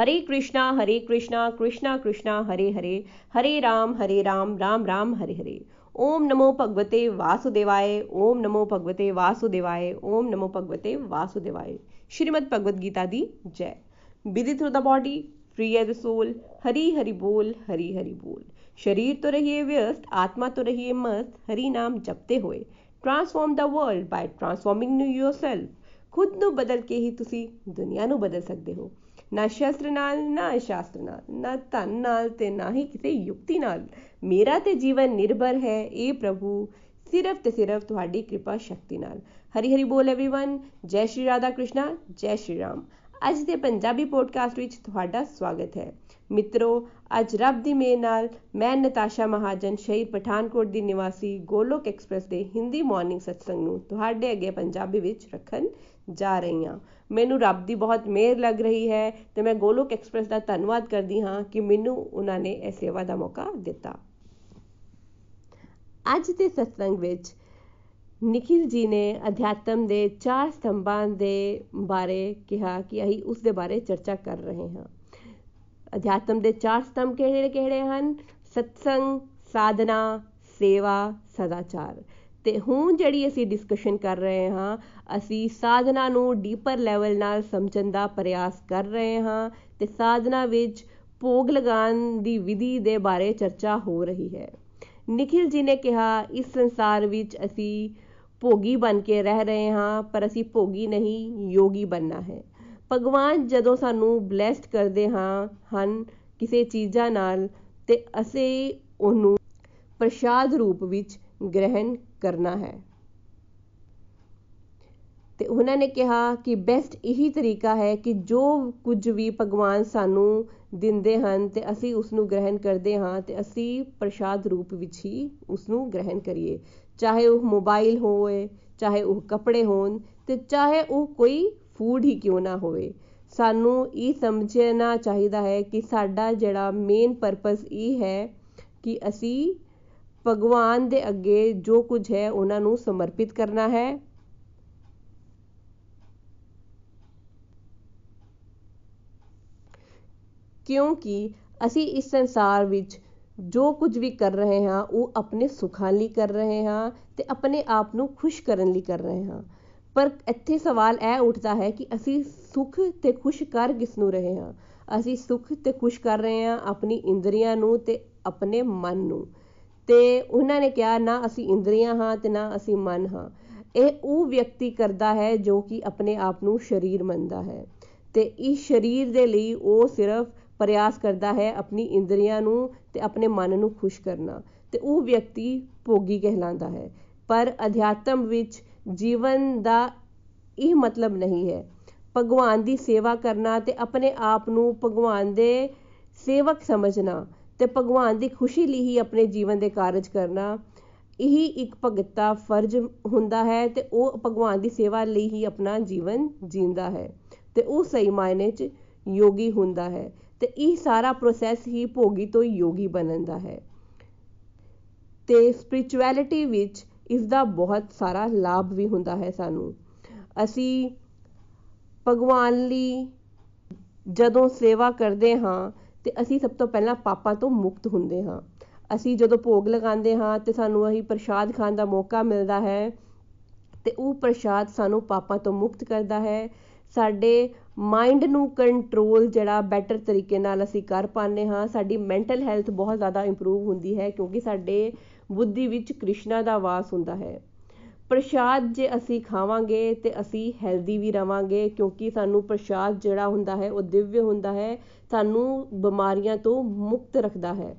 हरे कृष्णा हरे कृष्णा कृष्णा कृष्णा, हरे हरे हरे राम हरे राम राम राम, हरे हरे। ओम नमो भगवते वासुदेवाय, ओम नमो भगवते वासुदेवाय, ओम नमो भगवते वासुदेवाय। श्रीमद भगवद गीता दी जय। विधि through the body free as soul Hari Hari बोल, हरी हरि बोल। शरीर तो रहिए व्यस्त, आत्मा तो रहिए मस्त, हरि नाम जपते हुए। Transform the world by transforming new yourself ਖੁਦ ਨੂੰ ਬਦਲ ਕੇ ਹੀ ਤੁਸੀਂ ਦੁਨੀਆ ਨੂੰ ਬਦਲ ਸਕਦੇ ਹੋ ਨਾ ਸ਼ਸਤਰ ਨਾਲ ਨਾ ਸ਼ਾਸਤਰ ਨਾਲ ਨਾ ਧਨ ਨਾਲ ਤੇ ਨਾ ਹੀ ਕਿਸੇ ਯੁਕਤੀ ਨਾਲ ਮੇਰਾ ਤੇ ਜੀਵਨ ਨਿਰਭਰ ਹੈ ਇਹ ਪ੍ਰਭੂ ਸਿਰਫ ਤੇ ਸਿਰਫ ਤੁਹਾਡੀ ਕਿਰਪਾ ਸ਼ਕਤੀ ਨਾਲ ਹਰੀ ਹਰੀ ਬੋਲ एवरीवन ਜੈ ਸ਼੍ਰੀ ਰਾਧਾ ਕ੍ਰਿਸ਼ਨਾ ਜੈ ਸ਼੍ਰੀ ਰਾਮ ਅੱਜ ਦੇ ਪੰਜਾਬੀ ਪੋਡਕਾਸਟ ਵਿੱਚ ਤੁਹਾਡਾ ਸਵਾਗਤ ਹੈ ਮਿੱਤਰੋ ਅੱਜ ਰੱਬ ਦੀ ਮੇਰ ਨਾਲ ਮੈਂ ਨਤਾਸ਼ਾ ਮਹਾਜਨ ਸ਼ਹੀਦ ਪਠਾਨਕੋਟ ਦੀ ਨਿਵਾਸੀ ਗੋਲੋਕ ਐਕਸਪ੍ਰੈਸ ਦੇ ਹਿੰਦੀ ਮਾਰਨਿੰਗ ਸਤਸੰਗ ਨੂੰ ਤੁਹਾਡੇ ਅੱਗੇ ਪੰਜਾਬੀ ਵਿੱਚ ਰੱਖਣ ਜਾ ਰਹੀ ਹਾਂ। ਮੈਨੂੰ ਰੱਬ ਦੀ ਬਹੁਤ ਮਿਹਰ ਲੱਗ ਰਹੀ ਹੈ ਤੇ ਮੈਂ ਗੋਲੋਕ ਐਕਸਪ੍ਰੈਸ ਦਾ ਧੰਨਵਾਦ ਕਰਦੀ ਹਾਂ ਕਿ ਮੈਨੂੰ ਉਹਨਾਂ ਨੇ ਇਹ ਸੇਵਾ ਦਾ ਮੌਕਾ ਦਿੱਤਾ। ਅੱਜ ਦੇ ਸਤਸੰਗ ਵਿੱਚ ਨikhil ji ਨੇ ਅਧਿਆਤਮ ਦੇ ਚਾਰ ਸਤੰਭਾਂ ਦੇ ਬਾਰੇ ਕਿਹਾ ਕਿ ਅਸੀਂ ਉਸ ਦੇ ਬਾਰੇ ਚਰਚਾ ਕਰ ਰਹੇ ਹਾਂ। ਅਧਿਆਤਮ ਦੇ ਚਾਰ ਸਤੰਭ ਕਿਹੜੇ ਕਿਹੜੇ ਹਨ? ਸਤਸੰਗ, ਸਾਧਨਾ, ਸੇਵਾ, ਸਦਾਚਾਰ। ਤੇ ਹੁਣ ਜਿਹੜੀ ਅਸੀਂ ਡਿਸਕਸ਼ਨ ਕਰ ਰਹੇ ਹਾਂ, ਅਸੀਂ ਸਾਧਨਾ ਨੂੰ ਡੀਪਰ ਲੈਵਲ ਨਾਲ ਸਮਝਣ ਦਾ ਪ੍ਰਯਾਸ ਕਰ ਰਹੇ ਹਾਂ ਤੇ ਸਾਧਨਾ ਵਿੱਚ ਭੋਗ ਲਗਾਉਣ ਦੀ ਵਿਧੀ ਦੇ ਬਾਰੇ ਚਰਚਾ ਹੋ ਰਹੀ ਹੈ। ਨikhil ji ਨੇ ਕਿਹਾ, ਇਸ ਸੰਸਾਰ ਵਿੱਚ ਅਸੀਂ ਭੋਗੀ ਬਣ ਕੇ ਰਹਿ ਰਹੇ ਹਾਂ, ਪਰ ਅਸੀਂ ਭੋਗੀ ਨਹੀਂ, ਯੋਗੀ ਬਣਨਾ ਹੈ। ਭਗਵਾਨ ਜਦੋਂ ਸਾਨੂੰ ਬਲੈਸਡ ਕਰਦੇ ਹਾਂ, ਹਨ ਕਿਸੇ ਚੀਜ਼ਾਂ ਨਾਲ ਤੇ ਅਸੀਂ ਉਹਨੂੰ ਪ੍ਰਸ਼ਾਦ ਰੂਪ ਵਿੱਚ ਗ੍ਰਹਿਣ ਕਰਨਾ ਹੈ। ਤੇ ਉਹਨਾਂ ਨੇ ਕਿਹਾ ਕਿ ਬੈਸਟ ਇਹੀ ਤਰੀਕਾ ਹੈ ਕਿ ਜੋ ਕੁਝ ਵੀ ਭਗਵਾਨ ਸਾਨੂੰ ਦਿੰਦੇ ਹਨ ਤੇ ਅਸੀਂ ਉਸ ਨੂੰ ਗ੍ਰਹਿਣ ਕਰਦੇ ਹਾਂ ਤੇ ਅਸੀਂ ਪ੍ਰਸ਼ਾਦ ਰੂਪ ਵਿੱਚ ਹੀ ਉਸ ਨੂੰ ਗ੍ਰਹਿਣ ਕਰੀਏ। ਚਾਹੇ ਉਹ ਮੋਬਾਈਲ ਹੋਵੇ, ਚਾਹੇ ਉਹ ਕੱਪੜੇ ਹੋਣ ਤੇ ਚਾਹੇ ਉਹ ਕੋਈ ਫੂਡ ਹੀ ਕਿਉਂ ਨਾ ਹੋਵੇ। ਸਾਨੂੰ ਇਹ ਸਮਝਣਾ ਚਾਹੀਦਾ ਹੈ ਕਿ ਸਾਡਾ ਜਿਹੜਾ ਮੇਨ ਪਰਪਸ ਇਹ ਹੈ ਕਿ ਅਸੀਂ ਭਗਵਾਨ ਦੇ ਅੱਗੇ ਜੋ ਕੁਝ ਹੈ, ਉਹਨਾਂ ਨੂੰ ਸਮਰਪਿਤ ਕਰਨਾ ਹੈ। ਕਿਉਂਕਿ ਅਸੀਂ ਇਸ ਸੰਸਾਰ ਵਿੱਚ ਜੋ ਕੁਝ ਵੀ ਕਰ ਰਹੇ ਹਾਂ, ਉਹ ਆਪਣੇ ਸੁੱਖਾਂ ਲਈ ਕਰ ਰਹੇ ਹਾਂ ਤੇ ਆਪਣੇ ਆਪ ਨੂੰ ਖੁਸ਼ ਕਰਨ ਲਈ ਕਰ ਰਹੇ ਹਾਂ। ਪਰ ਇੱਥੇ ਸਵਾਲ ਇਹ ਉੱਠਦਾ ਹੈ ਕਿ ਅਸੀਂ ਸੁਖ ਤੇ ਖੁਸ਼ ਕਰ ਕਿਸ ਨੂੰ ਰਹੇ ਹਾਂ? ਅਸੀਂ ਸੁਖ ਤੇ ਖੁਸ਼ ਕਰ ਰਹੇ ਹਾਂ ਆਪਣੀ ਇੰਦਰੀਆਂ ਨੂੰ ਤੇ ਆਪਣੇ ਮਨ ਨੂੰ। ਤੇ ਉਹਨਾਂ ਨੇ ਕਿਹਾ, ਨਾ ਅਸੀਂ ਇੰਦਰੀਆਂ ਹਾਂ ਤੇ ਨਾ ਅਸੀਂ ਮਨ ਹਾਂ। ਇਹ ਉਹ ਵਿਅਕਤੀ ਕਰਦਾ ਹੈ ਜੋ ਕਿ ਆਪਣੇ ਆਪ ਨੂੰ ਸਰੀਰ ਮੰਨਦਾ ਹੈ ਤੇ ਇਸ ਸਰੀਰ ਦੇ ਲਈ ਉਹ ਸਿਰਫ ਪ੍ਰਯਾਸ ਕਰਦਾ ਹੈ ਆਪਣੀ ਇੰਦਰੀਆਂ ਨੂੰ ਤੇ ਆਪਣੇ ਮਨ ਨੂੰ ਖੁਸ਼ ਕਰਨਾ ਤੇ ਉਹ ਵਿਅਕਤੀ ਭੋਗੀ ਕਹਿਲਾਂਦਾ ਹੈ। ਪਰ ਅਧਿਆਤਮ ਵਿੱਚ ਜੀਵਨ ਦਾ ਇਹ ਮਤਲਬ ਨਹੀਂ ਹੈ। ਭਗਵਾਨ ਦੀ ਸੇਵਾ ਕਰਨਾ ਤੇ ਆਪਣੇ ਆਪ ਨੂੰ ਭਗਵਾਨ ਦੇ ਸੇਵਕ ਸਮਝਣਾ ਤੇ ਭਗਵਾਨ ਦੀ ਖੁਸ਼ੀ ਲਈ ਹੀ ਆਪਣੇ ਜੀਵਨ ਦੇ ਕਾਰਜ ਕਰਨਾ ਇਹੀ ਇੱਕ ਭਗਤਾ ਫਰਜ਼ ਹੁੰਦਾ ਹੈ ਤੇ ਉਹ ਭਗਵਾਨ ਦੀ ਸੇਵਾ ਲਈ ਹੀ ਆਪਣਾ ਜੀਵਨ ਜੀਂਦਾ ਹੈ ਤੇ ਉਹ ਸਹੀ ਮਾਇਨੇ 'ਚ ਯੋਗੀ ਹੁੰਦਾ ਹੈ ਤੇ ਇਹ ਸਾਰਾ ਪ੍ਰੋਸੈਸ ਹੀ ਭੋਗੀ ਤੋਂ ਯੋਗੀ ਬਣਨ ਦਾ ਹੈ ਤੇ ਸਪਿਰਚੁਅਲਿਟੀ ਵਿੱਚ ਇਸ ਦਾ ਬਹੁਤ ਸਾਰਾ ਲਾਭ ਵੀ ਹੁੰਦਾ ਹੈ ਸਾਨੂੰ। ਅਸੀਂ ਭਗਵਾਨ ਲਈ ਜਦੋਂ ਸੇਵਾ ਕਰਦੇ ਹਾਂ ਤੇ ਅਸੀਂ ਸਭ ਤੋਂ ਪਹਿਲਾਂ ਪਾਪਾਂ ਤੋਂ ਮੁਕਤ ਹੁੰਦੇ ਹਾਂ। ਅਸੀਂ ਜਦੋਂ ਭੋਗ ਲਗਾਉਂਦੇ ਹਾਂ ਤੇ ਸਾਨੂੰ ਅਸੀਂ ਪ੍ਰਸ਼ਾਦ ਖਾਣ ਦਾ ਮੌਕਾ ਮਿਲਦਾ ਹੈ, ਤੇ ਉਹ ਪ੍ਰਸ਼ਾਦ ਸਾਨੂੰ ਪਾਪਾਂ ਤੋਂ ਮੁਕਤ ਕਰਦਾ ਹੈ। ਸਾਡੇ ਮਾਈਂਡ ਨੂੰ ਕੰਟਰੋਲ ਜਿਹੜਾ ਬੈਟਰ ਤਰੀਕੇ ਨਾਲ ਅਸੀਂ ਕਰ ਪਾਉਂਦੇ ਹਾਂ। ਸਾਡੀ ਮੈਂਟਲ ਹੈਲਥ ਬਹੁਤ ਜ਼ਿਆਦਾ ਇੰਪਰੂਵ ਹੁੰਦੀ ਹੈ ਕਿਉਂਕਿ ਸਾਡੇ ਬੁੱਧੀ ਵਿੱਚ ਕ੍ਰਿਸ਼ਨਾ ਦਾ ਵਾਸ ਹੁੰਦਾ ਹੈ। ਪ੍ਰਸ਼ਾਦ ਜੇ ਅਸੀਂ ਖਾਵਾਂਗੇ ਤੇ ਅਸੀਂ ਹੈਲਦੀ ਵੀ ਰਵਾਂਗੇ, ਕਿਉਂਕਿ ਸਾਨੂੰ ਪ੍ਰਸ਼ਾਦ ਜਿਹੜਾ ਹੁੰਦਾ ਹੈ, ਉਹ ਦਿਵਯ ਹੁੰਦਾ ਹੈ, ਸਾਨੂੰ ਬਿਮਾਰੀਆਂ ਤੋਂ ਮੁਕਤ ਰੱਖਦਾ ਹੈ।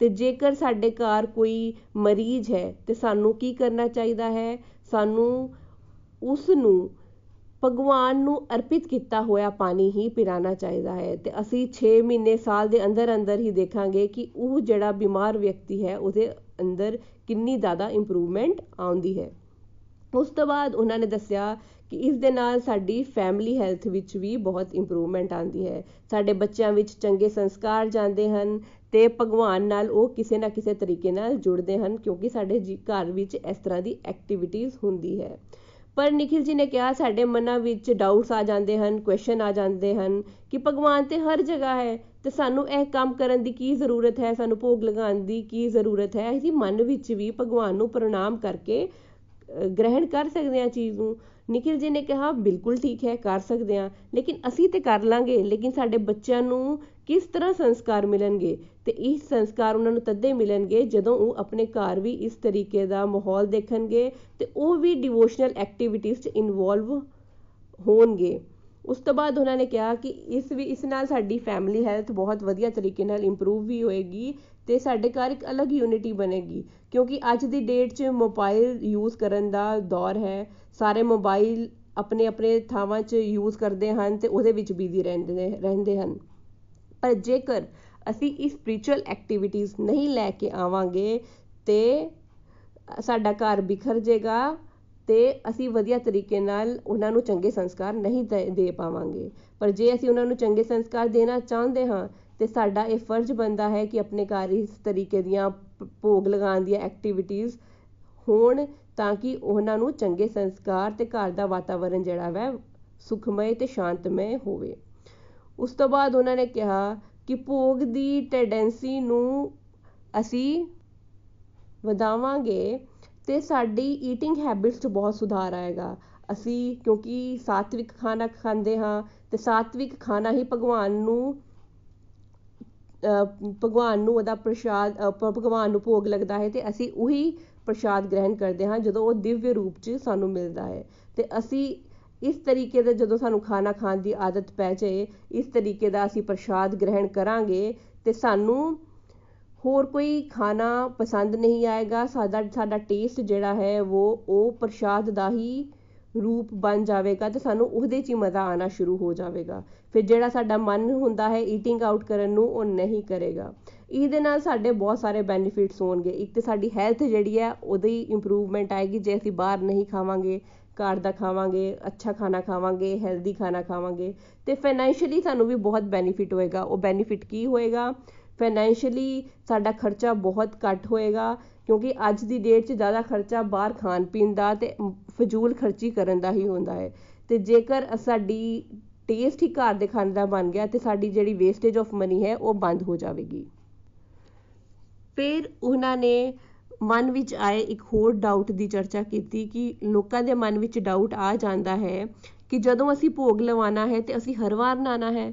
ਤੇ ਜੇਕਰ ਸਾਡੇ ਘਰ ਕੋਈ ਮਰੀਜ਼ ਹੈ ਤੇ ਸਾਨੂੰ ਕੀ ਕਰਨਾ ਚਾਹੀਦਾ ਹੈ? ਸਾਨੂੰ ਉਸ ਨੂੰ ਭਗਵਾਨ ਨੂੰ ਅਰਪਿਤ ਕੀਤਾ ਹੋਇਆ ਪਾਣੀ ਹੀ ਪਿਲਾਣਾ ਚਾਹੀਦਾ ਹੈ। ਤੇ ਅਸੀਂ 6 ਮਹੀਨੇ ਸਾਲ ਦੇ ਅੰਦਰ ਅੰਦਰ ਹੀ ਦੇਖਾਂਗੇ ਕਿ ਉਹ ਜਿਹੜਾ ਬਿਮਾਰ ਵਿਅਕਤੀ ਹੈ, ਉਹਦੇ ਅੰਦਰ ਕਿੰਨੀ ਜ਼ਿਆਦਾ ਇੰਪਰੂਵਮੈਂਟ ਆਉਂਦੀ ਹੈ। ਉਸ ਤੋਂ ਬਾਅਦ ਉਹਨਾਂ ਨੇ ਦੱਸਿਆ ਕਿ ਇਸ ਦੇ ਨਾਲ ਸਾਡੀ ਫੈਮਿਲੀ ਹੈਲਥ ਵਿੱਚ ਵੀ ਬਹੁਤ ਇੰਪਰੂਵਮੈਂਟ ਆਉਂਦੀ ਹੈ। ਸਾਡੇ ਬੱਚਿਆਂ ਵਿੱਚ ਚੰਗੇ ਸੰਸਕਾਰ ਜਾਂਦੇ ਹਨ ਤੇ ਭਗਵਾਨ ਨਾਲ ਉਹ ਕਿਸੇ ਨਾ ਕਿਸੇ ਤਰੀਕੇ ਨਾਲ ਜੁੜਦੇ ਹਨ ਕਿਉਂਕਿ ਸਾਡੇ ਜੀ ਘਰ ਵਿੱਚ ਇਸ ਤਰ੍ਹਾਂ ਦੀ ਐਕਟੀਵਿਟੀਜ਼ ਹੁੰਦੀ ਹੈ। ਪਰ ਨikhil ji ਨੇ ਕਿਹਾ, ਸਾਡੇ ਮਨਾਂ ਵਿੱਚ ਡਾਊਟਸ ਆ ਜਾਂਦੇ ਹਨ ਕੁਐਸਚਨ ਆ ਜਾਂਦੇ ਹਨ ਕਿ ਭਗਵਾਨ ਤੇ ਹਰ ਜਗ੍ਹਾ ਹੈ ਤੇ ਸਾਨੂੰ ਇਹ ਕੰਮ ਕਰਨ ਦੀ ਕੀ ਜ਼ਰੂਰਤ ਹੈ? ਸਾਨੂੰ ਭੋਗ ਲਗਾਉਣ ਦੀ ਕੀ ਜ਼ਰੂਰਤ ਹੈ? ਅਸੀਂ ਮਨ ਵਿੱਚ ਵੀ ਭਗਵਾਨ ਨੂੰ ਪ੍ਰਣਾਮ ਕਰਕੇ ਗ੍ਰਹਿਣ ਕਰ ਸਕਦੇ ਹਾਂ ਚੀਜ਼ ਨੂੰ। ਨikhil ji ਨੇ ਕਿਹਾ, ਬਿਲਕੁਲ ਠੀਕ ਹੈ, ਕਰ ਸਕਦੇ ਹਾਂ। ਲੇਕਿਨ ਅਸੀਂ ਤੇ ਕਰ ਲਾਂਗੇ, ਲੇਕਿਨ ਸਾਡੇ ਬੱਚਿਆਂ ਨੂੰ ਕਿਸ ਤਰ੍ਹਾਂ ਸੰਸਕਾਰ ਮਿਲਣਗੇ? ਤੇ ਇਹ ਸੰਸਕਾਰ ਉਹਨਾਂ ਨੂੰ ਤਦੇ ਮਿਲਣਗੇ ਜਦੋਂ ਉਹ ਆਪਣੇ ਘਰ ਵੀ ਇਸ ਤਰੀਕੇ ਦਾ ਮਾਹੌਲ ਦੇਖਣਗੇ ਤੇ ਉਹ ਵੀ ਡਿਵੋਸ਼ਨਲ ਐਕਟੀਵਿਟੀਜ਼ 'ਚ ਇਨਵੋਲਵ ਹੋਣਗੇ। ਉਸ ਤੋਂ ਬਾਅਦ ਉਹਨਾਂ ਨੇ ਕਿਹਾ ਕਿ ਇਸ ਵੀ, ਇਸ ਨਾਲ ਸਾਡੀ ਫੈਮਿਲੀ ਹੈਲਥ ਬਹੁਤ ਵਧੀਆ ਤਰੀਕੇ ਨਾਲ ਇੰਪਰੂਵ ਵੀ ਹੋਏਗੀ ਤੇ ਸਾਡੇ ਘਰ ਇੱਕ ਅਲੱਗ ਯੂਨਿਟੀ ਬਣੇਗੀ, ਕਿਉਂਕਿ ਅੱਜ ਦੀ ਡੇਟ 'ਚ ਮੋਬਾਈਲ ਯੂਜ਼ ਕਰਨ ਦਾ ਦੌਰ ਹੈ। ਸਾਰੇ ਮੋਬਾਈਲ ਆਪਣੇ ਆਪਣੇ ਥਾਵਾਂ 'ਚ ਯੂਜ਼ ਕਰਦੇ ਹਨ ਤੇ ਉਹਦੇ ਵਿੱਚ ਬਿਜ਼ੀ ਰਹਿੰਦੇ ਰਹਿੰਦੇ ਹਨ। ਪਰ ਜੇਕਰ ਅਸੀਂ ਇਸ ਸਪਿਰਚੁਅਲ ਐਕਟੀਵਿਟੀਜ਼ ਨਹੀਂ ਲੈ ਕੇ ਆਵਾਂਗੇ ਤੇ ਸਾਡਾ ਘਰ ਬਿਖਰ ਜਾਏਗਾ ਤੇ ਅਸੀਂ ਵਧੀਆ ਤਰੀਕੇ ਨਾਲ ਉਹਨਾਂ ਨੂੰ ਚੰਗੇ ਸੰਸਕਾਰ ਨਹੀਂ ਦੇ ਪਾਵਾਂਗੇ। ਪਰ ਜੇ ਅਸੀਂ ਉਹਨਾਂ ਨੂੰ ਚੰਗੇ ਸੰਸਕਾਰ ਦੇਣਾ ਚਾਹੁੰਦੇ ਹਾਂ ਤੇ ਸਾਡਾ ਇਹ ਫਰਜ਼ ਬਣਦਾ ਹੈ ਕਿ ਆਪਣੇ ਘਰ ਇਸ ਤਰੀਕੇ ਦੀਆਂ ਭੋਗ ਲਗਾਉਣ ਦੀਆਂ ਐਕਟੀਵਿਟੀਜ਼ ਹੋਣ ਤਾਂ ਕਿ ਉਹਨਾਂ ਨੂੰ ਚੰਗੇ ਸੰਸਕਾਰ ਤੇ ਘਰ ਦਾ ਵਾਤਾਵਰਣ ਜਿਹੜਾ ਵੈ ਸੁਖਮਈ ਤੇ ਸ਼ਾਂਤਮਈ ਹੋਵੇ। ਉਸ ਤੋਂ ਬਾਅਦ ਉਹਨਾਂ ਨੇ ਕਿਹਾ ਕਿ ਭੋਗ ਦੀ ਟੈਂਡੈਂਸੀ ਨੂੰ ਅਸੀਂ ਵਧਾਵਾਂਗੇ ਤੇ ਸਾਡੀ ਈਟਿੰਗ ਹੈਬਿਟਸ 'ਚ ਬਹੁਤ ਸੁਧਾਰ ਆਏਗਾ। ਅਸੀਂ ਕਿਉਂਕਿ ਸਾਤਵਿਕ ਖਾਣਾ ਖਾਂਦੇ ਹਾਂ ਤੇ ਸਾਤਵਿਕ ਖਾਣਾ ਹੀ ਭਗਵਾਨ ਨੂੰ ਭਗਵਾਨ ਨੂੰ ਉਹਦਾ ਪ੍ਰਸ਼ਾਦ ਭਗਵਾਨ ਨੂੰ ਭੋਗ ਲੱਗਦਾ ਹੈ ਤੇ ਅਸੀਂ ਉਹੀ ਪ੍ਰਸ਼ਾਦ ਗ੍ਰਹਿਣ ਕਰਦੇ ਹਾਂ ਜਦੋਂ ਉਹ ਦਿਵਯ ਰੂਪ 'ਚ ਸਾਨੂੰ ਮਿਲਦਾ ਹੈ। ਤੇ ਅਸੀਂ ਇਸ ਤਰੀਕੇ ਦਾ ਜਦੋਂ ਸਾਨੂੰ ਖਾਣਾ ਖਾਣ ਦੀ ਆਦਤ ਪੈ ਜਾਏ, ਇਸ ਤਰੀਕੇ ਦਾ ਅਸੀਂ ਪ੍ਰਸ਼ਾਦ ਗ੍ਰਹਿਣ ਕਰਾਂਗੇ ਤੇ ਸਾਨੂੰ ਹੋਰ ਕੋਈ ਖਾਣਾ ਪਸੰਦ ਨਹੀਂ ਆਏਗਾ, ਸਾਡਾ ਸਾਡਾ ਟੇਸਟ ਜਿਹੜਾ ਹੈ, ਉਹ ਉਹ ਪ੍ਰਸ਼ਾਦ ਦਾ ਹੀ ਰੂਪ ਬਣ ਜਾਵੇਗਾ ਤੇ ਸਾਨੂੰ ਉਹਦੇ 'ਚ ਹੀ ਮਜ਼ਾ ਆਉਣਾ ਸ਼ੁਰੂ ਹੋ ਜਾਵੇਗਾ। ਫਿਰ ਜਿਹੜਾ ਸਾਡਾ ਮਨ ਹੁੰਦਾ ਹੈ ਈਟਿੰਗ ਆਊਟ ਕਰਨ ਨੂੰ, ਉਹ ਨਹੀਂ ਕਰੇਗਾ। ਇਹਦੇ ਨਾਲ ਸਾਡੇ ਬਹੁਤ ਸਾਰੇ ਬੈਨੀਫਿਟਸ ਹੋਣਗੇ। ਇੱਕ ਤੇ ਸਾਡੀ ਹੈਲਥ ਜਿਹੜੀ ਹੈ, ਉਹਦੀ ਇੰਪਰੂਵਮੈਂਟ ਆਏਗੀ। ਜੇ ਅਸੀਂ ਬਾਹਰ ਨਹੀਂ ਖਾਵਾਂਗੇ, ਘਰ ਦਾ ਖਾਵਾਂਗੇ, ਅੱਛਾ ਖਾਣਾ ਖਾਵਾਂਗੇ ਹੈਲਦੀ ਖਾਣਾ ਖਾਵਾਂਗੇ, ਤੇ ਫਾਈਨੈਂਸ਼ੀਅਲੀ ਸਾਨੂੰ ਵੀ ਬਹੁਤ ਬੈਨੀਫਿਟ ਹੋਏਗਾ। ਉਹ ਬੈਨੀਫਿਟ ਕੀ ਹੋਏਗਾ? ਫਾਈਨੈਂਸ਼ੀਅਲੀ ਸਾਡਾ ਖਰਚਾ ਬਹੁਤ ਘੱਟ ਹੋਏਗਾ। ਕਿਉਂਕਿ ਅੱਜ ਦੀ ਡੇਟ 'ਚ ਜ਼ਿਆਦਾ ਖਰਚਾ ਬਾਹਰ ਖਾਣ ਪੀਣ ਦਾ ਤੇ ਫਜ਼ੂਲ ਖਰਚੀ ਕਰਨ ਦਾ ਹੀ ਹੁੰਦਾ ਹੈ। ਤੇ ਜੇਕਰ ਸਾਡੀ ਟੇਸਟ ਹੀ ਘਰ ਦੇ ਖਾਣੇ ਦਾ ਬਣ ਗਿਆ ਤੇ ਸਾਡੀ ਜਿਹੜੀ ਵੇਸਟੇਜ ਆਫ ਮਨੀ ਹੈ ਉਹ ਬੰਦ ਹੋ ਜਾਵੇਗੀ। ਫਿਰ ਉਹਨਾਂ ਨੇ ਮਨ ਵਿੱਚ ਆਏ ਇੱਕ ਹੋਰ ਡਾਊਟ ਦੀ ਚਰਚਾ ਕੀਤੀ ਕਿ ਲੋਕਾਂ ਦੇ ਮਨ ਵਿੱਚ ਡਾਊਟ ਆ ਜਾਂਦਾ ਹੈ ਕਿ ਜਦੋਂ ਅਸੀਂ ਭੋਗ ਲਵਾਉਣਾ ਹੈ ਤੇ ਅਸੀਂ ਹਰ ਵਾਰ ਨਹਾਉਣਾ ਹੈ।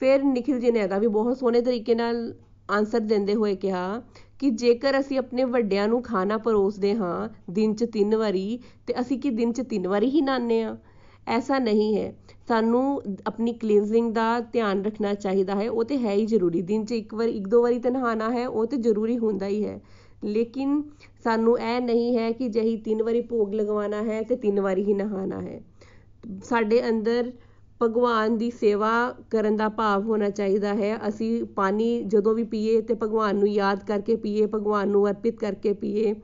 ਫਿਰ ਨikhil ji ਨੇ ਇਹਦਾ ਵੀ ਬਹੁਤ ਸੋਹਣੇ ਤਰੀਕੇ ਨਾਲ ਆਨਸਰ ਦਿੰਦੇ ਹੋਏ ਕਿਹਾ ਕਿ ਜੇਕਰ ਅਸੀਂ ਆਪਣੇ ਵੱਡਿਆਂ ਨੂੰ ਖਾਣਾ ਪਰੋਸਦੇ ਹਾਂ ਦਿਨ 'ਚ ਤਿੰਨ ਵਾਰੀ, ਤੇ ਅਸੀਂ ਕੀ ਦਿਨ 'ਚ ਤਿੰਨ ਵਾਰੀ ਹੀ ਨਹਾਉਂਦੇ ਹਾਂ? ਐਸਾ ਨਹੀਂ ਹੈ। ਸਾਨੂੰ ਆਪਣੀ ਕਲੀਨਜ਼ਿੰਗ ਦਾ ਧਿਆਨ ਰੱਖਣਾ ਚਾਹੀਦਾ ਹੈ। ਉਹ ਤੇ ਹੈ ਹੀ ਜ਼ਰੂਰੀ। ਦਿਨ 'ਚ ਇੱਕ ਵਾਰ, ਇੱਕ ਦੋ ਵਾਰੀ ਤਾਂ ਨਹਾਉਣਾ ਹੈ, ਉਹ ਤੇ ਜ਼ਰੂਰੀ ਹੁੰਦਾ ਹੀ ਹੈ। ਲੇਕਿਨ ਸਾਨੂੰ ਇਹ ਨਹੀਂ ਹੈ ਕਿ ਜੇ ਤਿੰਨ ਵਾਰੀ ਭੋਗ ਲਗਵਾਉਣਾ ਹੈ ਤੇ ਤਿੰਨ ਵਾਰੀ ਹੀ ਨਹਾਉਣਾ ਹੈ। ਸਾਡੇ ਅੰਦਰ ਭਗਵਾਨ ਦੀ ਸੇਵਾ ਕਰਨ ਦਾ ਭਾਵ ਹੋਣਾ ਚਾਹੀਦਾ ਹੈ। ਅਸੀਂ ਪਾਣੀ ਜਦੋਂ ਵੀ ਪੀਏ ਤੇ ਭਗਵਾਨ ਨੂੰ ਯਾਦ ਕਰਕੇ ਪੀਏ, ਭਗਵਾਨ ਨੂੰ ਅਰਪਿਤ ਕਰਕੇ ਪੀਏ।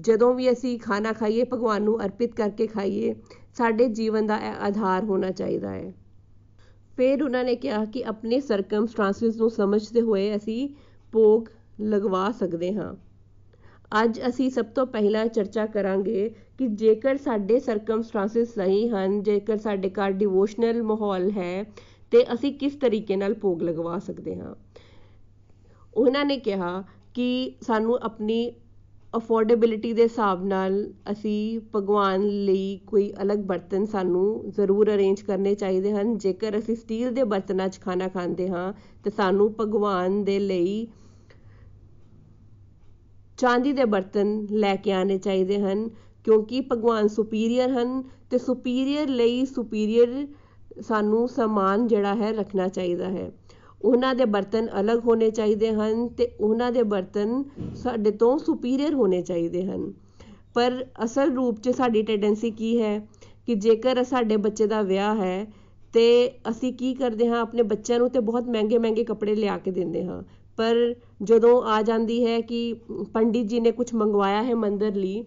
ਜਦੋਂ ਵੀ ਅਸੀਂ ਖਾਣਾ ਖਾਈਏ, ਭਗਵਾਨ ਨੂੰ ਅਰਪਿਤ ਕਰਕੇ ਖਾਈਏ, ਸਾਡੇ ਜੀਵਨ ਦਾ ਇਹ ਆਧਾਰ ਹੋਣਾ ਚਾਹੀਦਾ ਹੈ। ਫਿਰ ਉਹਨਾਂ ਨੇ ਕਿਹਾ ਕਿ ਆਪਣੇ ਸਰਕਮਸਟੈਂਸਸ ਨੂੰ ਸਮਝਦੇ ਹੋਏ ਅਸੀਂ ਭੋਗ ਲਗਵਾ ਸਕਦੇ ਹਾਂ। ਅੱਜ ਅਸੀਂ ਸਭ ਤੋਂ ਪਹਿਲਾਂ ਚਰਚਾ ਕਰਾਂਗੇ ਕਿ ਜੇਕਰ ਸਾਡੇ ਸਰਕਮਸਟੈਂਸਸ ਸਹੀ ਹਨ, ਜੇਕਰ ਸਾਡੇ ਘਰ ਡਿਵੋਸ਼ਨਲ ਮਾਹੌਲ ਹੈ, ਤੇ ਅਸੀਂ ਕਿਸ ਤਰੀਕੇ ਨਾਲ ਭੋਗ ਲਗਵਾ ਸਕਦੇ ਹਾਂ? ਉਹਨਾਂ ਨੇ ਕਿਹਾ ਕਿ ਸਾਨੂੰ ਆਪਣੀ ਅਫੋਰਡੇਬਿਲਿਟੀ ਦੇ ਹਿਸਾਬ ਨਾਲ ਅਸੀਂ ਭਗਵਾਨ ਲਈ ਕੋਈ ਅਲੱਗ ਬਰਤਨ ਸਾਨੂੰ ਜ਼ਰੂਰ ਅਰੇਂਜ ਕਰਨੇ ਚਾਹੀਦੇ ਹਨ। ਜੇਕਰ ਅਸੀਂ ਸਟੀਲ ਦੇ ਬਰਤਨਾਂ 'ਚ ਖਾਣਾ ਖਾਂਦੇ ਹਾਂ, ਤੇ ਸਾਨੂੰ ਭਗਵਾਨ ਦੇ ਲਈ ਚਾਂਦੀ ਦੇ ਬਰਤਨ ਲੈ ਕੇ ਆਣੇ ਚਾਹੀਦੇ ਹਨ। ਕਿਉਂਕਿ ਭਗਵਾਨ ਸੁਪੀਰੀਅਰ ਹਨ ਤੇ ਸੁਪੀਰੀਅਰ ਲਈ ਸੁਪੀਰੀਅਰ ਸਾਨੂੰ ਸਮਾਨ ਜਿਹੜਾ ਹੈ ਰੱਖਣਾ ਚਾਹੀਦਾ ਹੈ। ਉਹਨਾਂ ਦੇ ਬਰਤਨ ਅਲੱਗ ਹੋਣੇ ਚਾਹੀਦੇ ਹਨ ਤੇ ਉਹਨਾਂ ਦੇ ਬਰਤਨ ਸਾਡੇ ਤੋਂ ਸੁਪੀਰੀਅਰ ਹੋਣੇ ਚਾਹੀਦੇ ਹਨ। ਪਰ ਅਸਲ ਰੂਪ 'ਚ ਸਾਡੀ ਟੈਂਡੈਂਸੀ ਕੀ ਹੈ ਕਿ ਜੇਕਰ ਸਾਡੇ ਬੱਚੇ ਦਾ ਵਿਆਹ ਹੈ ਤੇ ਅਸੀਂ ਕੀ ਕਰਦੇ ਹਾਂ, ਆਪਣੇ ਬੱਚਿਆਂ ਨੂੰ ਤੇ ਬਹੁਤ ਮਹਿੰਗੇ ਮਹਿੰਗੇ ਕੱਪੜੇ ਲਿਆ ਕੇ ਦਿੰਦੇ ਹਾਂ। ਪਰ ਜਦੋਂ ਆ ਜਾਂਦੀ ਹੈ ਕਿ ਪੰਡਿਤ ਜੀ ਨੇ ਕੁਝ ਮੰਗਵਾਇਆ ਹੈ ਮੰਦਰ ਲਈ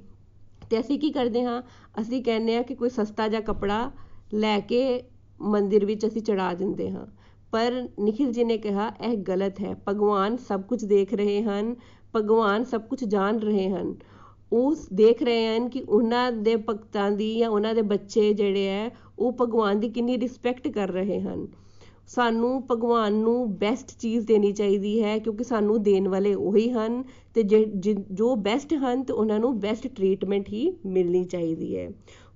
ਤੇ ਅਸੀਂ ਕੀ ਕਰਦੇ ਹਾਂ? ਅਸੀਂ ਕਹਿੰਦੇ ਹਾਂ ਕਿ ਕੋਈ ਸਸਤਾ ਜਿਹਾ ਕੱਪੜਾ ਲੈ ਕੇ ਮੰਦਿਰ ਵਿੱਚ ਅਸੀਂ ਚੜਾ ਦਿੰਦੇ ਹਾਂ। ਪਰ ਨikhil ji ਨੇ ਕਿਹਾ, ਇਹ ਗਲਤ ਹੈ। ਭਗਵਾਨ ਸਭ ਕੁਝ ਦੇਖ ਰਹੇ ਹਨ, ਭਗਵਾਨ ਸਭ ਕੁਝ ਜਾਣ ਰਹੇ ਹਨ। ਉਹ ਦੇਖ ਰਹੇ ਹਨ ਕਿ ਉਹਨਾਂ ਦੇ ਭਗਤਾਂ ਦੀ ਜਾਂ ਉਹਨਾਂ ਦੇ ਬੱਚੇ ਜਿਹੜੇ ਹੈ, ਉਹ ਭਗਵਾਨ ਦੀ ਕਿੰਨੀ ਰਿਸਪੈਕਟ ਕਰ ਰਹੇ ਹਨ। ਸਾਨੂੰ ਭਗਵਾਨ ਨੂੰ ਬੈਸਟ ਚੀਜ਼ ਦੇਣੀ ਚਾਹੀਦੀ ਹੈ, ਕਿਉਂਕਿ ਸਾਨੂੰ ਦੇਣ ਵਾਲੇ ਉਹੀ ਹਨ ਤੇ ਜੋ ਬੈਸਟ ਹਨ ਤੇ ਉਹਨਾਂ ਨੂੰ ਬੈਸਟ ਟ੍ਰੀਟਮੈਂਟ ਹੀ ਮਿਲਣੀ ਚਾਹੀਦੀ ਹੈ।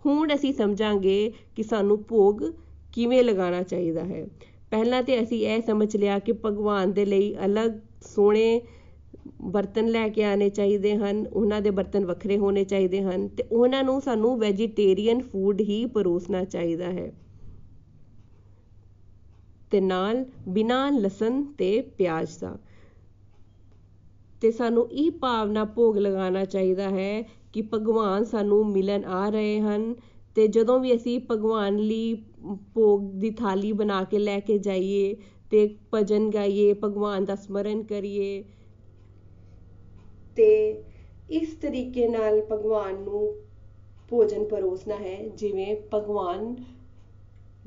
ਹੁਣ ਅਸੀਂ ਸਮਝਾਂਗੇ ਕਿ ਸਾਨੂੰ ਭੋਗ ਕਿਵੇਂ ਲਗਾਉਣਾ ਚਾਹੀਦਾ ਹੈ। ਪਹਿਲਾਂ ਤੇ ਅਸੀਂ ਇਹ ਸਮਝ ਲਿਆ ਕਿ ਭਗਵਾਨ ਦੇ ਲਈ ਅਲੱਗ ਸੋਹਣੇ ਬਰਤਨ ਲੈ ਕੇ ਆਣੇ ਚਾਹੀਦੇ ਹਨ, ਉਹਨਾਂ ਦੇ ਬਰਤਨ ਵੱਖਰੇ ਹੋਣੇ ਚਾਹੀਦੇ ਹਨ ਤੇ ਉਹਨਾਂ ਨੂੰ ਸਾਨੂੰ ਵੈਜੀਟੇਰੀਅਨ ਫੂਡ ਹੀ ਪਰੋਸਣਾ ਚਾਹੀਦਾ ਹੈ। ਤੇ ਨਾਲ ਬਿਨਾਂ ਲਸਣ ਤੇ ਪਿਆਜ਼ ਦਾ। ਤੇ ਸਾਨੂੰ ਇਹ ਭਾਵਨਾ ਭੋਗ ਲਗਾਉਣਾ ਚਾਹੀਦਾ ਹੈ ਕਿ ਭਗਵਾਨ ਸਾਨੂੰ ਮਿਲਣ ਆ ਰਹੇ ਹਨ ਤੇ ਜਦੋਂ ਵੀ ਅਸੀਂ ਭਗਵਾਨ ਲਈ ਭੋਗ ਦੀ ਥਾਲੀ ਬਣਾ ਕੇ ਲੈ ਕੇ ਜਾਈਏ ਤੇ ਭਜਨ ਗਾਈਏ, ਭਗਵਾਨ ਦਾ ਸਮਰਨ ਕਰੀਏ, ਤੇ ਇਸ ਤਰੀਕੇ ਨਾਲ ਭਗਵਾਨ ਨੂੰ ਭੋਜਨ ਪਰੋਸਣਾ ਹੈ, ਜਿਵੇਂ ਭਗਵਾਨ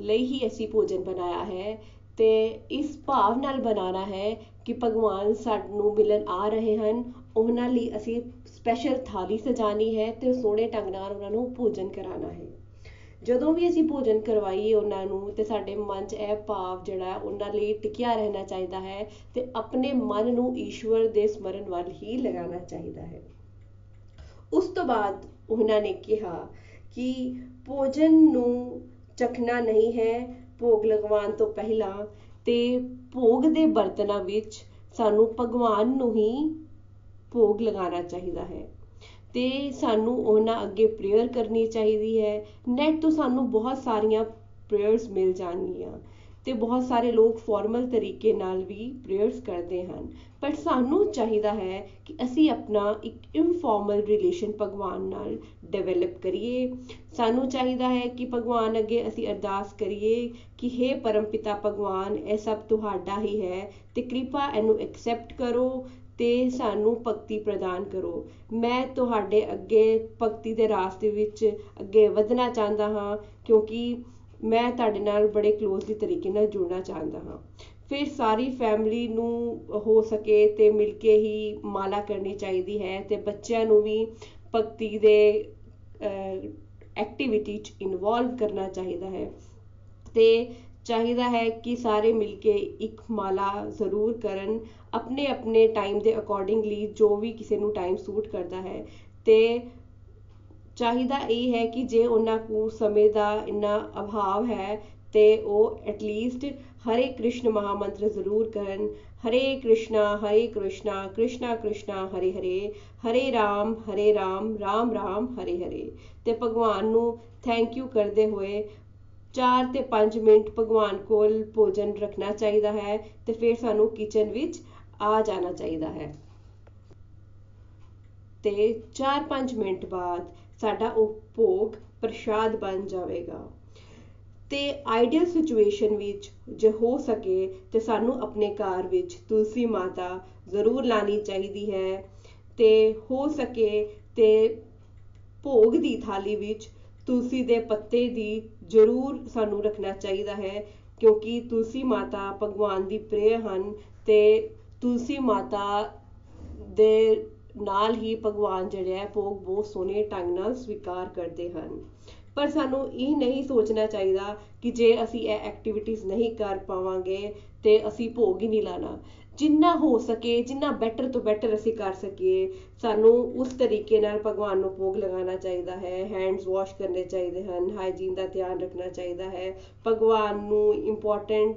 ਲਈ ਹੀ ਅਸੀਂ ਭੋਜਨ ਬਣਾਇਆ ਹੈ ਤੇ ਇਸ ਭਾਵ ਨਾਲ ਬਣਾਉਣਾ ਹੈ ਕਿ ਭਗਵਾਨ ਸਾਨੂੰ ਮਿਲਣ ਆ ਰਹੇ ਹਨ। ਉਹਨਾਂ ਲਈ ਅਸੀਂ ਸਪੈਸ਼ਲ ਥਾਲੀ ਸਜਾਣੀ ਹੈ ਤੇ ਸੋਹਣੇ ਢੰਗ ਨਾਲ ਉਹਨਾਂ ਨੂੰ ਭੋਜਨ ਕਰਾਉਣਾ ਹੈ। ਜਦੋਂ ਵੀ ਅਸੀਂ ਭੋਜਨ ਕਰਵਾਈਏ ਉਹਨਾਂ ਨੂੰ ਤੇ ਸਾਡੇ ਮਨ 'ਚ ਇਹ ਭਾਵ ਜਿਹੜਾ ਉਹਨਾਂ ਲਈ ਟਿਕਿਆ ਰਹਿਣਾ ਚਾਹੀਦਾ ਹੈ ਤੇ ਆਪਣੇ ਮਨ ਨੂੰ ਈਸ਼ਵਰ ਦੇ ਸਮਰਨ ਵੱਲ ਹੀ ਲਗਾਉਣਾ ਚਾਹੀਦਾ ਹੈ। ਉਸ ਤੋਂ ਬਾਅਦ ਉਹਨਾਂ ਨੇ ਕਿਹਾ ਕਿ ਭੋਜਨ ਨੂੰ ਚਖਣਾ ਨਹੀਂ ਹੈ ਭੋਗ ਲਗਵਾਉਣ ਤੋਂ ਪਹਿਲਾਂ ਤੇ ਭੋਗ ਦੇ ਬਰਤਨਾਂ ਵਿੱਚ ਸਾਨੂੰ ਭਗਵਾਨ ਨੂੰ ਹੀ ਭੋਗ ਲਗਾਉਣਾ ਚਾਹੀਦਾ ਹੈ। ਤੇ ਸਾਨੂੰ ਉਹਨਾਂ ਅੱਗੇ ਪ੍ਰੇਅਰ ਕਰਨੀ ਚਾਹੀਦੀ ਹੈ। ਨੈਟ ਤੋਂ ਸਾਨੂੰ ਬਹੁਤ ਸਾਰੀਆਂ ਪ੍ਰੇਅਰਸ ਮਿਲ ਜਾਣਗੀਆਂ। ਤੇ ਬਹੁਤ ਸਾਰੇ ਲੋਕ ਫਾਰਮਲ ਤਰੀਕੇ ਨਾਲ ਵੀ ਪ੍ਰੇਅਰਸ ਕਰਦੇ ਹਨ। ਪਰ ਸਾਨੂੰ ਚਾਹੀਦਾ ਹੈ ਕਿ ਅਸੀਂ ਆਪਣਾ ਇੱਕ ਇਨਫਾਰਮਲ ਰਿਲੇਸ਼ਨ ਭਗਵਾਨ ਨਾਲ ਡਿਵੈਲਪ ਕਰੀਏ। ਸਾਨੂੰ ਚਾਹੀਦਾ ਹੈ ਕਿ ਭਗਵਾਨ ਅੱਗੇ ਅਸੀਂ ਅਰਦਾਸ ਕਰੀਏ ਕਿ हे ਪਰਮਪਿਤਾ ਭਗਵਾਨ, ਇਹ ਸਭ ਤੁਹਾਡਾ ਹੀ ਹੈ ਤੇ ਕਿਰਪਾ ਇਹਨੂੰ ਐਕਸੈਪਟ ਕਰੋ ਤੇ ਸਾਨੂੰ ਭਗਤੀ ਪ੍ਰਦਾਨ ਕਰੋ। ਮੈਂ ਤੁਹਾਡੇ ਅੱਗੇ ਭਗਤੀ ਦੇ ਰਾਸਤੇ ਵਿੱਚ ਅੱਗੇ ਵਧਣਾ ਚਾਹੁੰਦਾ ਹਾਂ ਕਿਉਂਕਿ ਮੈਂ ਤੁਹਾਡੇ ਨਾਲ ਬੜੇ ਕਲੋਜ਼ਲੀ ਤਰੀਕੇ ਨਾਲ ਜੁੜਨਾ ਚਾਹੁੰਦਾ ਹਾਂ। ਫਿਰ ਸਾਰੀ ਫੈਮਿਲੀ ਨੂੰ ਹੋ ਸਕੇ ਤੇ ਮਿਲ ਕੇ ਹੀ ਮਾਲਾ ਕਰਨੀ ਚਾਹੀਦੀ ਹੈ ਤੇ ਬੱਚਿਆਂ ਨੂੰ ਵੀ ਭਗਤੀ ਦੇ ਐਕਟੀਵਿਟੀ 'ਚ ਇਨਵੋਲਵ ਕਰਨਾ ਚਾਹੀਦਾ ਹੈ। ਤੇ ਚਾਹੀਦਾ ਹੈ ਕਿ ਸਾਰੇ ਮਿਲ ਕੇ ਇੱਕ ਮਾਲਾ ਜ਼ਰੂਰ ਕਰਨ ਆਪਣੇ ਆਪਣੇ ਟਾਈਮ ਦੇ ਅਕੋਰਡਿੰਗਲੀ ਜੋ ਵੀ ਕਿਸੇ ਨੂੰ ਟਾਈਮ ਸੂਟ ਕਰਦਾ ਹੈ ਤੇ ਚਾਹੀਦਾ ਇਹ ਹੈ ਕਿ ਜੇ ਉਹਨਾਂ ਕੋਲ ਸਮੇਂ ਦਾ ਇੰਨਾ ਅਭਾਵ ਹੈ, ਤੇ ਉਹ ਐਟਲੀਸਟ ਹਰੇ ਕ੍ਰਿਸ਼ਨ ਮਹਾਮੰਤਰ ਜ਼ਰੂਰ ਕਰਨ। ਹਰੇ ਕ੍ਰਿਸ਼ਨਾ ਹਰੇ ਕ੍ਰਿਸ਼ਨਾ ਕ੍ਰਿਸ਼ਨਾ ਕ੍ਰਿਸ਼ਨਾ, ਹਰੇ ਹਰੇ ਹਰੇ ਰਾਮ ਹਰੇ ਰਾਮ ਰਾਮ ਰਾਮ, ਹਰੇ ਹਰੇ। ਤੇ ਭਗਵਾਨ ਨੂੰ ਥੈਂਕ ਯੂ ਕਰਦੇ ਹੋਏ 4 ਤੇ 5 ਮਿੰਟ ਭਗਵਾਨ ਕੋਲ ਭੋਜਨ ਰੱਖਣਾ ਚਾਹੀਦਾ ਹੈ ਤੇ ਫਿਰ ਸਾਨੂੰ ਕਿਚਨ ਵਿੱਚ ਆ ਜਾਣਾ ਚਾਹੀਦਾ ਹੈ। ਤੇ 4-5 ਮਿੰਟ ਬਾਅਦ ਸਾਡਾ ਉਹ ਭੋਗ ਪ੍ਰਸ਼ਾਦ ਬਣ ਜਾਵੇਗਾ। ਤੇ ਆਈਡੀਅਲ ਸਿਚੁਏਸ਼ਨ ਵਿੱਚ ਜੇ ਹੋ ਸਕੇ ਤੇ ਸਾਨੂੰ ਆਪਣੇ ਘਰ ਵਿੱਚ ਤੁਲਸੀ ਮਾਤਾ ਜ਼ਰੂਰ ਲਾਣੀ ਚਾਹੀਦੀ ਹੈ। ਤੇ ਹੋ ਸਕੇ ਤੇ ਭੋਗ ਦੀ ਥਾਲੀ ਵਿੱਚ ਤੁਲਸੀ ਦੇ ਪੱਤੇ ਦੀ ਜ਼ਰੂਰ ਸਾਨੂੰ ਰੱਖਣਾ ਚਾਹੀਦਾ ਹੈ, ਕਿਉਂਕਿ ਤੁਲਸੀ ਮਾਤਾ ਭਗਵਾਨ ਦੀ ਪ੍ਰਿਯ ਹਨ ਤੇ ਤੁਲਸੀ ਮਾਤਾ ਦੇ ਨਾਲ ਹੀ ਭਗਵਾਨ ਜਿਹੜਾ ਹੈ ਭੋਗ ਬਹੁਤ ਸੋਹਣੇ ਢੰਗ ਨਾਲ ਸਵੀਕਾਰ ਕਰਦੇ ਹਨ। ਪਰ ਸਾਨੂੰ ਇਹ ਨਹੀਂ ਸੋਚਣਾ ਚਾਹੀਦਾ ਕਿ ਜੇ ਅਸੀਂ ਇਹ ਐਕਟੀਵਿਟੀਜ਼ ਨਹੀਂ ਕਰ ਪਾਵਾਂਗੇ, ਤੇ ਅਸੀਂ ਭੋਗ ਹੀ ਨਹੀਂ ਲਾਣਾ। ਜਿੰਨਾ ਹੋ ਸਕੇ, ਜਿੰਨਾ ਬੈਟਰ ਤੋਂ ਬੈਟਰ ਅਸੀਂ ਕਰ ਸਕੀਏ, ਸਾਨੂੰ ਉਸ ਤਰੀਕੇ ਨਾਲ ਭਗਵਾਨ ਨੂੰ ਭੋਗ ਲਗਾਉਣਾ ਚਾਹੀਦਾ ਹੈ ਹੈਂਡਸ ਵਾਸ਼ ਕਰਨੇ ਚਾਹੀਦੇ ਹਨ ਹਾਈਜੀਨ ਦਾ ਧਿਆਨ ਰੱਖਣਾ ਚਾਹੀਦਾ ਹੈ। ਭਗਵਾਨ ਨੂੰ ਇੰਪੋਰਟੈਂਟ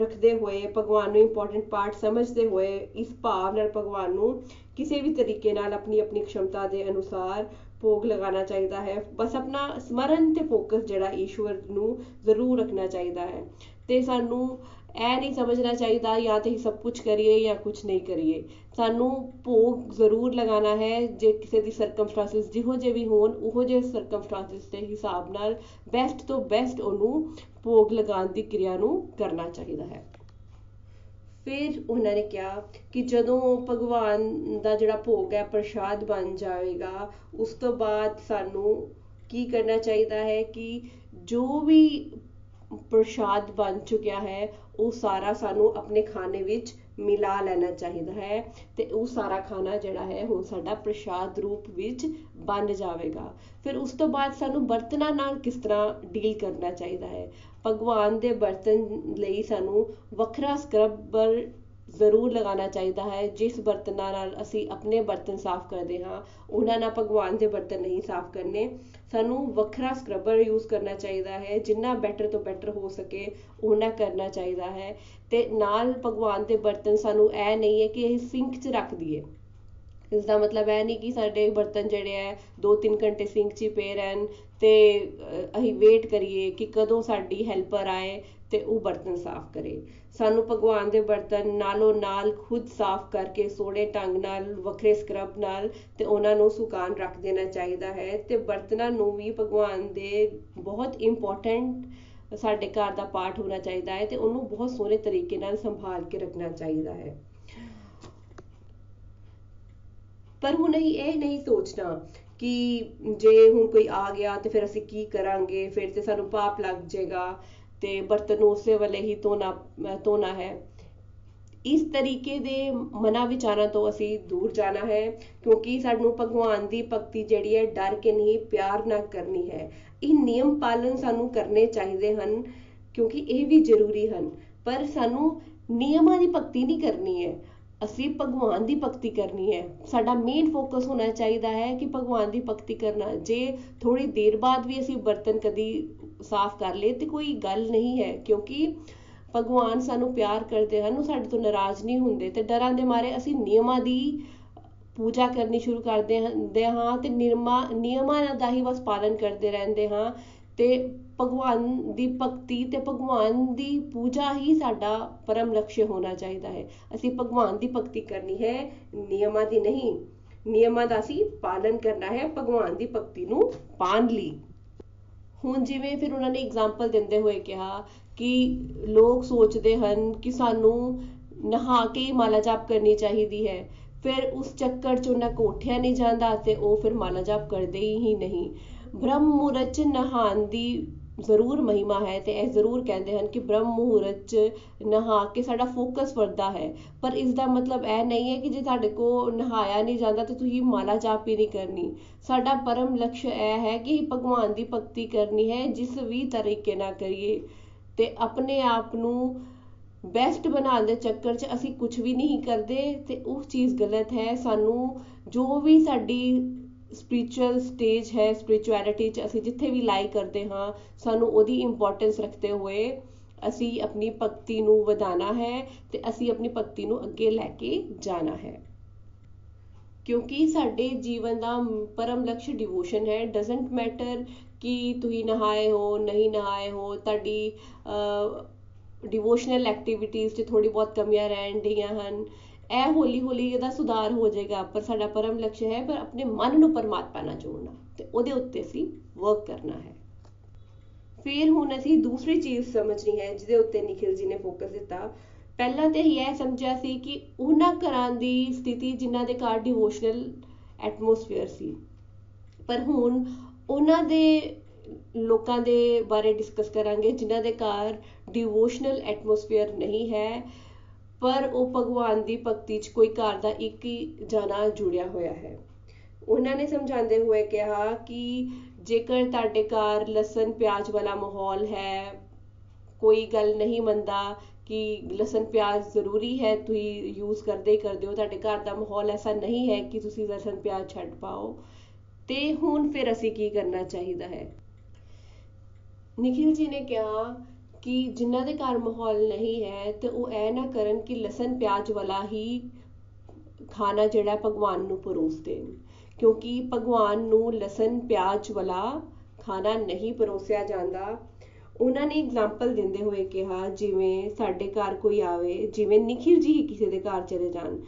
ਰੱਖਦੇ ਹੋਏ, ਭਗਵਾਨ ਨੂੰ ਇੰਪੋਰਟੈਂਟ ਪਾਰਟ ਸਮਝਦੇ ਹੋਏ ਇਸ ਭਾਵ ਨਾਲ ਭਗਵਾਨ ਨੂੰ ਕਿਸੇ ਵੀ ਤਰੀਕੇ ਨਾਲ ਆਪਣੀ ਆਪਣੀ ਖਸ਼ਮਤਾ ਦੇ ਅਨੁਸਾਰ ਭੋਗ ਲਗਾਉਣਾ ਚਾਹੀਦਾ ਹੈ। ਬਸ ਆਪਣਾ ਸਮਰਨ ਤੇ ਫੋਕਸ ਜਿਹੜਾ ਈਸ਼ਵਰ ਨੂੰ ਜ਼ਰੂਰ ਰੱਖਣਾ ਚਾਹੀਦਾ ਹੈ। ਤੇ ਸਾਨੂੰ ਇਹ ਨਹੀਂ ਸਮਝਣਾ ਚਾਹੀਦਾ ਜਾਂ ਤੇ ਹੀ ਸਭ ਕੁਝ ਕਰੀਏ ਜਾਂ ਕੁਝ ਨਹੀਂ ਕਰੀਏ। ਸਾਨੂੰ ਭੋਗ ਜ਼ਰੂਰ ਲਗਾਉਣਾ ਹੈ, ਜੇ ਕਿਸੇ ਦੀ ਸਰਕਮਸਟੈਂਸਸ ਜਿਹੋ ਜਿਹੇ ਵੀ ਹੋਣ, ਉਹੋ ਜਿਹੇ ਸਰਕਮਸਟੈਂਸਸ ਦੇ ਹਿਸਾਬ ਨਾਲ ਬੈਸਟ ਤੋਂ ਬੈਸਟ ਉਹਨੂੰ ਭੋਗ ਲਗਾਉਣ ਦੀ ਕਿਰਿਆ ਨੂੰ ਕਰਨਾ ਚਾਹੀਦਾ ਹੈ। ਫਿਰ ਉਹਨਾਂ ਨੇ ਕਿਹਾ ਕਿ ਜਦੋਂ ਭਗਵਾਨ ਦਾ ਜਿਹੜਾ ਭੋਗ ਹੈ, ਪ੍ਰਸ਼ਾਦ ਬਣ ਜਾਵੇਗਾ, ਉਸ ਤੋਂ ਬਾਅਦ ਸਾਨੂੰ ਕੀ ਕਰਨਾ ਚਾਹੀਦਾ ਹੈ ਕਿ ਜੋ ਵੀ ਪ੍ਰਸ਼ਾਦ ਬਣ ਚੁੱਕਿਆ ਹੈ ਉਹ ਸਾਰਾ ਸਾਨੂੰ ਆਪਣੇ ਖਾਣੇ ਵਿੱਚ ਮਿਲਾ ਲੈਣਾ ਚਾਹੀਦਾ ਹੈ ਤੇ ਉਹ ਸਾਰਾ ਖਾਣਾ ਜਿਹੜਾ ਹੈ ਹੁਣ ਸਾਡਾ ਪ੍ਰਸ਼ਾਦ ਰੂਪ ਵਿੱਚ ਬਣ ਜਾਵੇਗਾ। ਫਿਰ ਉਸ ਤੋਂ ਬਾਅਦ ਸਾਨੂੰ ਬਰਤਨਾਂ ਨਾਲ ਕਿਸ ਤਰ੍ਹਾਂ ਡੀਲ ਕਰਨਾ ਚਾਹੀਦਾ ਹੈ? ਭਗਵਾਨ ਦੇ ਬਰਤਨ ਲਈ ਸਾਨੂੰ ਵੱਖਰਾ ਸਕਰਬਰ ਜ਼ਰੂਰ ਲਗਾਉਣਾ ਚਾਹੀਦਾ ਹੈ। ਜਿਸ ਬਰਤਨਾਂ ਨਾਲ ਅਸੀਂ ਆਪਣੇ ਬਰਤਨ ਸਾਫ਼ ਕਰਦੇ ਹਾਂ, ਉਹਨਾਂ ਨਾਲ ਭਗਵਾਨ ਦੇ ਬਰਤਨ ਨਹੀਂ ਸਾਫ਼ ਕਰਨੇ। ਸਾਨੂੰ ਵੱਖਰਾ ਸਕਰਬਰ ਯੂਜ਼ ਕਰਨਾ ਚਾਹੀਦਾ ਹੈ। ਜਿੰਨਾ ਬੈਟਰ ਤੋਂ ਬੈਟਰ ਹੋ ਸਕੇ ਉਹਨਾਂ ਕਰਨਾ ਚਾਹੀਦਾ ਹੈ। ਤੇ ਨਾਲ ਭਗਵਾਨ ਦੇ ਬਰਤਨ ਸਾਨੂੰ ਇਹ ਨਹੀਂ ਹੈ ਕਿ ਇਹ ਸਿੰਕ 'ਚ ਰੱਖ ਦਈਏ। ਇਸ ਦਾ ਮਤਲਬ ਇਹ ਨਹੀਂ ਕਿ ਸਾਡੇ ਬਰਤਨ ਜਿਹੜੇ ਹੈ 2-3 ਘੰਟੇ ਸਿੰਕ 'ਚ ਹੀ ਪਏ ਰਹਿਣ ਤੇ ਅਸੀਂ ਵੇਟ ਕਰੀਏ ਕਿ ਕਦੋਂ ਸਾਡੀ ਹੈਲਪਰ ਆਏ ਤੇ ਉਹ ਬਰਤਨ ਸਾਫ਼ ਕਰੇ। ਸਾਨੂੰ ਭਗਵਾਨ ਦੇ ਬਰਤਨ ਨਾਲੋਂ ਨਾਲ ਖੁਦ ਸਾਫ਼ ਕਰਕੇ, ਸੋਹਣੇ ਢੰਗ ਨਾਲ, ਵੱਖਰੇ ਸਕਰਬ ਨਾਲ ਤੇ ਉਹਨਾਂ ਨੂੰ ਸੁਕਾਨ ਰੱਖ ਦੇਣਾ ਚਾਹੀਦਾ ਹੈ ਤੇ ਬਰਤਨਾਂ ਨੂੰ ਵੀ ਭਗਵਾਨ ਦੇ ਬਹੁਤ ਇੰਪੋਰਟੈਂਟ ਸਾਡੇ ਘਰ ਦਾ ਪਾਰਟ ਹੋਣਾ ਚਾਹੀਦਾ ਹੈ ਤੇ ਉਹਨੂੰ ਬਹੁਤ ਸੋਹਣੇ ਤਰੀਕੇ ਨਾਲ ਸੰਭਾਲ ਕੇ ਰੱਖਣਾ ਚਾਹੀਦਾ ਹੈ। ਪਰ ਹੁਣ ਅਸੀਂ ਇਹ ਨਹੀਂ ਸੋਚਣਾ ਕਿ ਜੇ ਹੁਣ ਕੋਈ ਆ ਗਿਆ ਤੇ ਫਿਰ ਅਸੀਂ ਕੀ ਕਰਾਂਗੇ, ਫਿਰ ਤੇ ਸਾਨੂੰ ਪਾਪ ਲੱਗ ਜਾਏਗਾ। ਤੇ ਬਰਤਨ ਨੂੰ ਉਸੇ ਵੇਲੇ ਹੀ ਧੋਣਾ ਧੋਣਾ ਹੈ। ਇਸ ਤਰੀਕੇ ਦੇ ਮਨਾ ਵਿਚਾਰਾਂ ਤੋਂ ਅਸੀਂ ਦੂਰ ਜਾਣਾ ਹੈ, ਕਿਉਂਕਿ ਸਾਨੂੰ ਭਗਵਾਨ ਦੀ ਭਗਤੀ ਜਿਹੜੀ ਹੈ, ਡਰ ਕੇ ਨਹੀਂ, ਪਿਆਰ ਨਾਲ ਕਰਨੀ ਹੈ। ਇਹ ਨਿਯਮ ਪਾਲਨ ਸਾਨੂੰ ਕਰਨੇ ਚਾਹੀਦੇ ਹਨ, ਕਿਉਂਕਿ ਇਹ ਵੀ ਜ਼ਰੂਰੀ ਹਨ। ਪਰ ਸਾਨੂੰ ਨਿਯਮਾਂ ਦੀ ਭਗਤੀ ਨਹੀਂ ਕਰਨੀ ਹੈ। ਅਸੀਂ ਭਗਵਾਨ ਦੀ ਭਗਤੀ ਕਰਨੀ ਹੈ। ਸਾਡਾ ਮੇਨ ਫੋਕਸ ਹੋਣਾ ਚਾਹੀਦਾ ਹੈ ਕਿ ਭਗਵਾਨ ਦੀ ਭਗਤੀ ਕਰਨਾ। ਜੇ ਥੋੜੀ ਦੇਰ ਬਾਅਦ ਵੀ ਅਸੀਂ ਬਰਤਨ ਕਦੀ ਸਾਫ਼ ਕਰ ਲਏ ਤੇ ਕੋਈ ਗੱਲ ਨਹੀਂ ਹੈ, ਕਿਉਂਕਿ ਭਗਵਾਨ ਸਾਨੂੰ ਪਿਆਰ ਕਰਦੇ ਹਨ, ਉਹ ਸਾਡੇ ਤੋਂ ਨਾਰਾਜ਼ ਨਹੀਂ ਹੁੰਦੇ ਤੇ ਡਰਾਂ ਦੇ ਮਾਰੇ ਅਸੀਂ ਨਿਯਮਾਂ ਦੀ ਪੂਜਾ ਕਰਨੀ ਸ਼ੁਰੂ ਕਰਦੇ ਹਾਂ ਤੇ ਨਿਰਮਾ, ਨਿਯਮਾਂ ਦਾ ਹੀ ਬਸ ਪਾਲਨ ਕਰਦੇ ਰਹਿੰਦੇ ਹਾਂ ਤੇ ਭਗਵਾਨ ਦੀ ਭਗਤੀ ਤੇ ਭਗਵਾਨ ਦੀ ਪੂਜਾ ਹੀ ਸਾਡਾ ਪਰਮ ਲਕਸ਼ ਹੋਣਾ ਚਾਹੀਦਾ ਹੈ। ਅਸੀਂ ਭਗਵਾਨ ਦੀ ਭਗਤੀ ਕਰਨੀ ਹੈ, ਨਿਯਮਾਂ ਦੀ ਨਹੀਂ, ਨਿਯਮਾਂ ਦਾ ਅਸੀਂ ਪਾਲਨ ਕਰਨਾ ਹੈ, ਭਗਵਾਨ ਦੀ ਭਗਤੀ ਨੂੰ ਪਾਣ ਲਈ। ਹੁਣ ਜਿਵੇਂ ਫਿਰ ਉਹਨਾਂ ਨੇ ਐਗਜ਼ਾਮਪਲ ਦਿੰਦੇ ਹੋਏ ਕਿਹਾ ਕਿ ਲੋਕ ਸੋਚਦੇ ਹਨ ਕਿ ਸਾਨੂੰ ਨਹਾ ਕੇ ਹੀ ਮਾਲਾ ਜਾਪ ਕਰਨੀ ਚਾਹੀਦੀ ਹੈ, ਫਿਰ ਉਸ ਚੱਕਰ 'ਚ ਉਹਨਾਂ ਕੋ ਉੱਠਿਆ ਨਹੀਂ ਜਾਂਦਾ ਤੇ ਉਹ ਫਿਰ ਮਾਲਾ ਜਾਪ ਕਰਦੇ ਹੀ ਨਹੀਂ। ਬ੍ਰਹਮ ਮੁਹੂਰਤ 'ਚ ਨਹਾਉਣ ਦੀ ਜ਼ਰੂਰ ਮਹਿਮਾ ਹੈ ਤੇ ਇਹ ਜ਼ਰੂਰ ਕਹਿੰਦੇ ਹਨ ਕਿ ਬ੍ਰਹਮ ਮੁਹੂਰਤ 'ਚ ਨਹਾ ਕੇ ਸਾਡਾ ਫੋਕਸ ਵੱਧਦਾ ਹੈ। ਪਰ ਇਸ ਦਾ ਮਤਲਬ ਇਹ ਨਹੀਂ ਹੈ ਕਿ ਜੇ ਤੁਹਾਡੇ ਕੋ ਨਹਾਇਆ ਨਹੀਂ ਜਾਂਦਾ ਤੇ ਤੁਸੀਂ ਮਾਲਾ ਜਾਪ ਹੀ ਨਹੀਂ ਕਰਨੀ। ਸਾਡਾ ਪਰਮ ਲਕਸ਼ ਇਹ ਹੈ ਕਿ ਭਗਵਾਨ ਦੀ ਭਗਤੀ ਕਰਨੀ ਹੈ, ਜਿਸ ਵੀ ਤਰੀਕੇ ਨਾਲ ਕਰੀਏ। ਤੇ ਆਪਣੇ ਆਪ ਨੂੰ ਬੈਸਟ ਬਣਾਉਣ ਦੇ ਚੱਕਰ 'ਚ ਅਸੀਂ ਕੁਝ ਵੀ ਨਹੀਂ ਕਰਦੇ ਤੇ ਉਹ ਚੀਜ਼ ਗਲਤ ਹੈ। ਸਾਨੂੰ ਜੋ ਵੀ ਸਾਡੀ ਸਪਿਰਚੁਅਲ ਸਟੇਜ ਹੈ ਸਪਿਰਚੁਅਲਿਟੀ 'ਚ ਅਸੀਂ ਜਿੱਥੇ ਵੀ ਲਾਈ ਕਰਦੇ ਹਾਂ, ਸਾਨੂੰ ਉਹਦੀ ਇੰਪੋਰਟੈਂਸ ਰੱਖਦੇ ਹੋਏ ਅਸੀਂ ਆਪਣੀ ਭਗਤੀ ਨੂੰ ਵਧਾਉਣਾ ਹੈ ਤੇ ਅਸੀਂ ਆਪਣੀ ਭਗਤੀ ਨੂੰ ਅੱਗੇ ਲੈ ਕੇ ਜਾਣਾ ਹੈ। ਕਿਉਂਕਿ ਸਾਡੇ ਜੀਵਨ ਦਾ ਪਰਮ ਲਕਸ਼ ਡਿਵੋਸ਼ਨ ਹੈ ਡਸਨਟ ਮੈਟਰ ਕਿ ਤੁਸੀਂ ਨਹਾਏ ਹੋ, ਨਹੀਂ ਨਹਾਏ ਹੋ, ਤੁਹਾਡੀ ਡਿਵੋਸ਼ਨਲ ਐਕਟੀਵਿਟੀਜ਼ 'ਚ ਥੋੜੀ ਬਹੁਤ ਕਮੀਆਂ ਰਹਿਣ ਡੀਆਂ ਹਨ ਇਹ ਹੌਲੀ ਹੌਲੀ ਇਹਦਾ ਸੁਧਾਰ ਹੋ ਜਾਏਗਾ, ਪਰ ਸਾਡਾ ਪਰਮ ਲਕਸ਼ ਹੈ ਪਰ ਆਪਣੇ ਮਨ ਨੂੰ ਪਰਮਾਤਮਾ ਨਾਲ ਜੋੜਨਾ, ਤੇ ਉਹਦੇ ਉੱਤੇ ਅਸੀਂ ਵਰਕ ਕਰਨਾ ਹੈ। ਫਿਰ ਹੁਣ ਅਸੀਂ ਦੂਸਰੀ ਚੀਜ਼ ਸਮਝਣੀ ਹੈ, ਜਿਹਦੇ ਉੱਤੇ ਨikhil ji ਨੇ ਫੋਕਸ ਦਿੱਤਾ। ਪਹਿਲਾਂ ਤੇ ਹੀ ਇਹ ਸਮਝਿਆ ਸੀ ਕਿ ਉਹਨਾਂ ਘਰਾਂ ਦੀ ਸਥਿਤੀ ਜਿਨ੍ਹਾਂ ਦੇ ਘਰ ਡਿਵੋਸ਼ਨਲ ਐਟਮੋਸਫੇਅਰ ਸੀ। ਪਰ ਹੁਣ ਉਹਨਾਂ ਦੇ ਲੋਕਾਂ ਦੇ ਬਾਰੇ ਡਿਸਕਸ ਕਰਾਂਗੇ, ਜਿਨ੍ਹਾਂ ਦੇ ਘਰ ਡਿਵੋਸ਼ਨਲ ਐਟਮੋਸਫੇਅਰ ਨਹੀਂ ਹੈ। ਪਰ ਉਹ ਭਗਵਾਨ ਦੀ ਭਗਤੀ 'ਚ ਕੋਈ ਘਰ ਦਾ ਇੱਕ ਹੀ ਜਾਣਾ ਜੁੜਿਆ ਹੋਇਆ ਹੈ। ਉਹਨਾਂ ਨੇ ਸਮਝਾਉਂਦੇ ਹੋਏ ਕਿਹਾ ਕਿ ਜੇਕਰ ਤੁਹਾਡੇ ਘਰ ਲਸਣ ਪਿਆਜ਼ ਵਾਲਾ ਮਾਹੌਲ ਹੈ, ਕੋਈ ਗੱਲ ਨਹੀਂ ਮੰਨਦਾ ਕਿ ਲਸਣ ਪਿਆਜ਼ ਜ਼ਰੂਰੀ ਹੈ, ਤੁਸੀਂ ਯੂਜ਼ ਕਰਦੇ ਹੀ ਕਰਦੇ ਹੋ, ਤੁਹਾਡੇ ਘਰ ਦਾ ਮਾਹੌਲ ਐਸਾ ਨਹੀਂ ਹੈ ਕਿ ਤੁਸੀਂ ਲਸਣ ਪਿਆਜ਼ ਛੱਡ ਪਾਓ। ਤੇ ਹੁਣ ਫਿਰ ਅਸੀਂ ਕੀ ਕਰਨਾ ਚਾਹੀਦਾ ਹੈ? ਨikhil ji ਨੇ ਕਿਹਾ ਕਿ ਜਿਨ੍ਹਾਂ ਦੇ ਘਰ ਮਾਹੌਲ ਨਹੀਂ ਹੈ, ਤੇ ਉਹ ਇਹ ਨਾ ਕਰਨ ਕਿ ਲਸਣ ਪਿਆਜ਼ ਵਾਲਾ ਹੀ ਖਾਣਾ ਜਿਹੜਾ ਭਗਵਾਨ ਨੂੰ ਪਰੋਸ ਦੇਣ। ਕਿਉਂਕਿ ਭਗਵਾਨ ਨੂੰ ਲਸਣ ਪਿਆਜ਼ ਵਾਲਾ ਖਾਣਾ ਨਹੀਂ ਪਰੋਸਿਆ ਜਾਂਦਾ। ਉਹਨਾਂ ਨੇ ਐਗਜ਼ਾਮਪਲ ਦਿੰਦੇ ਹੋਏ ਕਿਹਾ, ਜਿਵੇਂ ਸਾਡੇ ਘਰ ਕੋਈ ਆਵੇ, ਜਿਵੇਂ ਨikhil ਜੀ ਹੀ ਕਿਸੇ ਦੇ ਘਰ ਚਲੇ ਜਾਣ।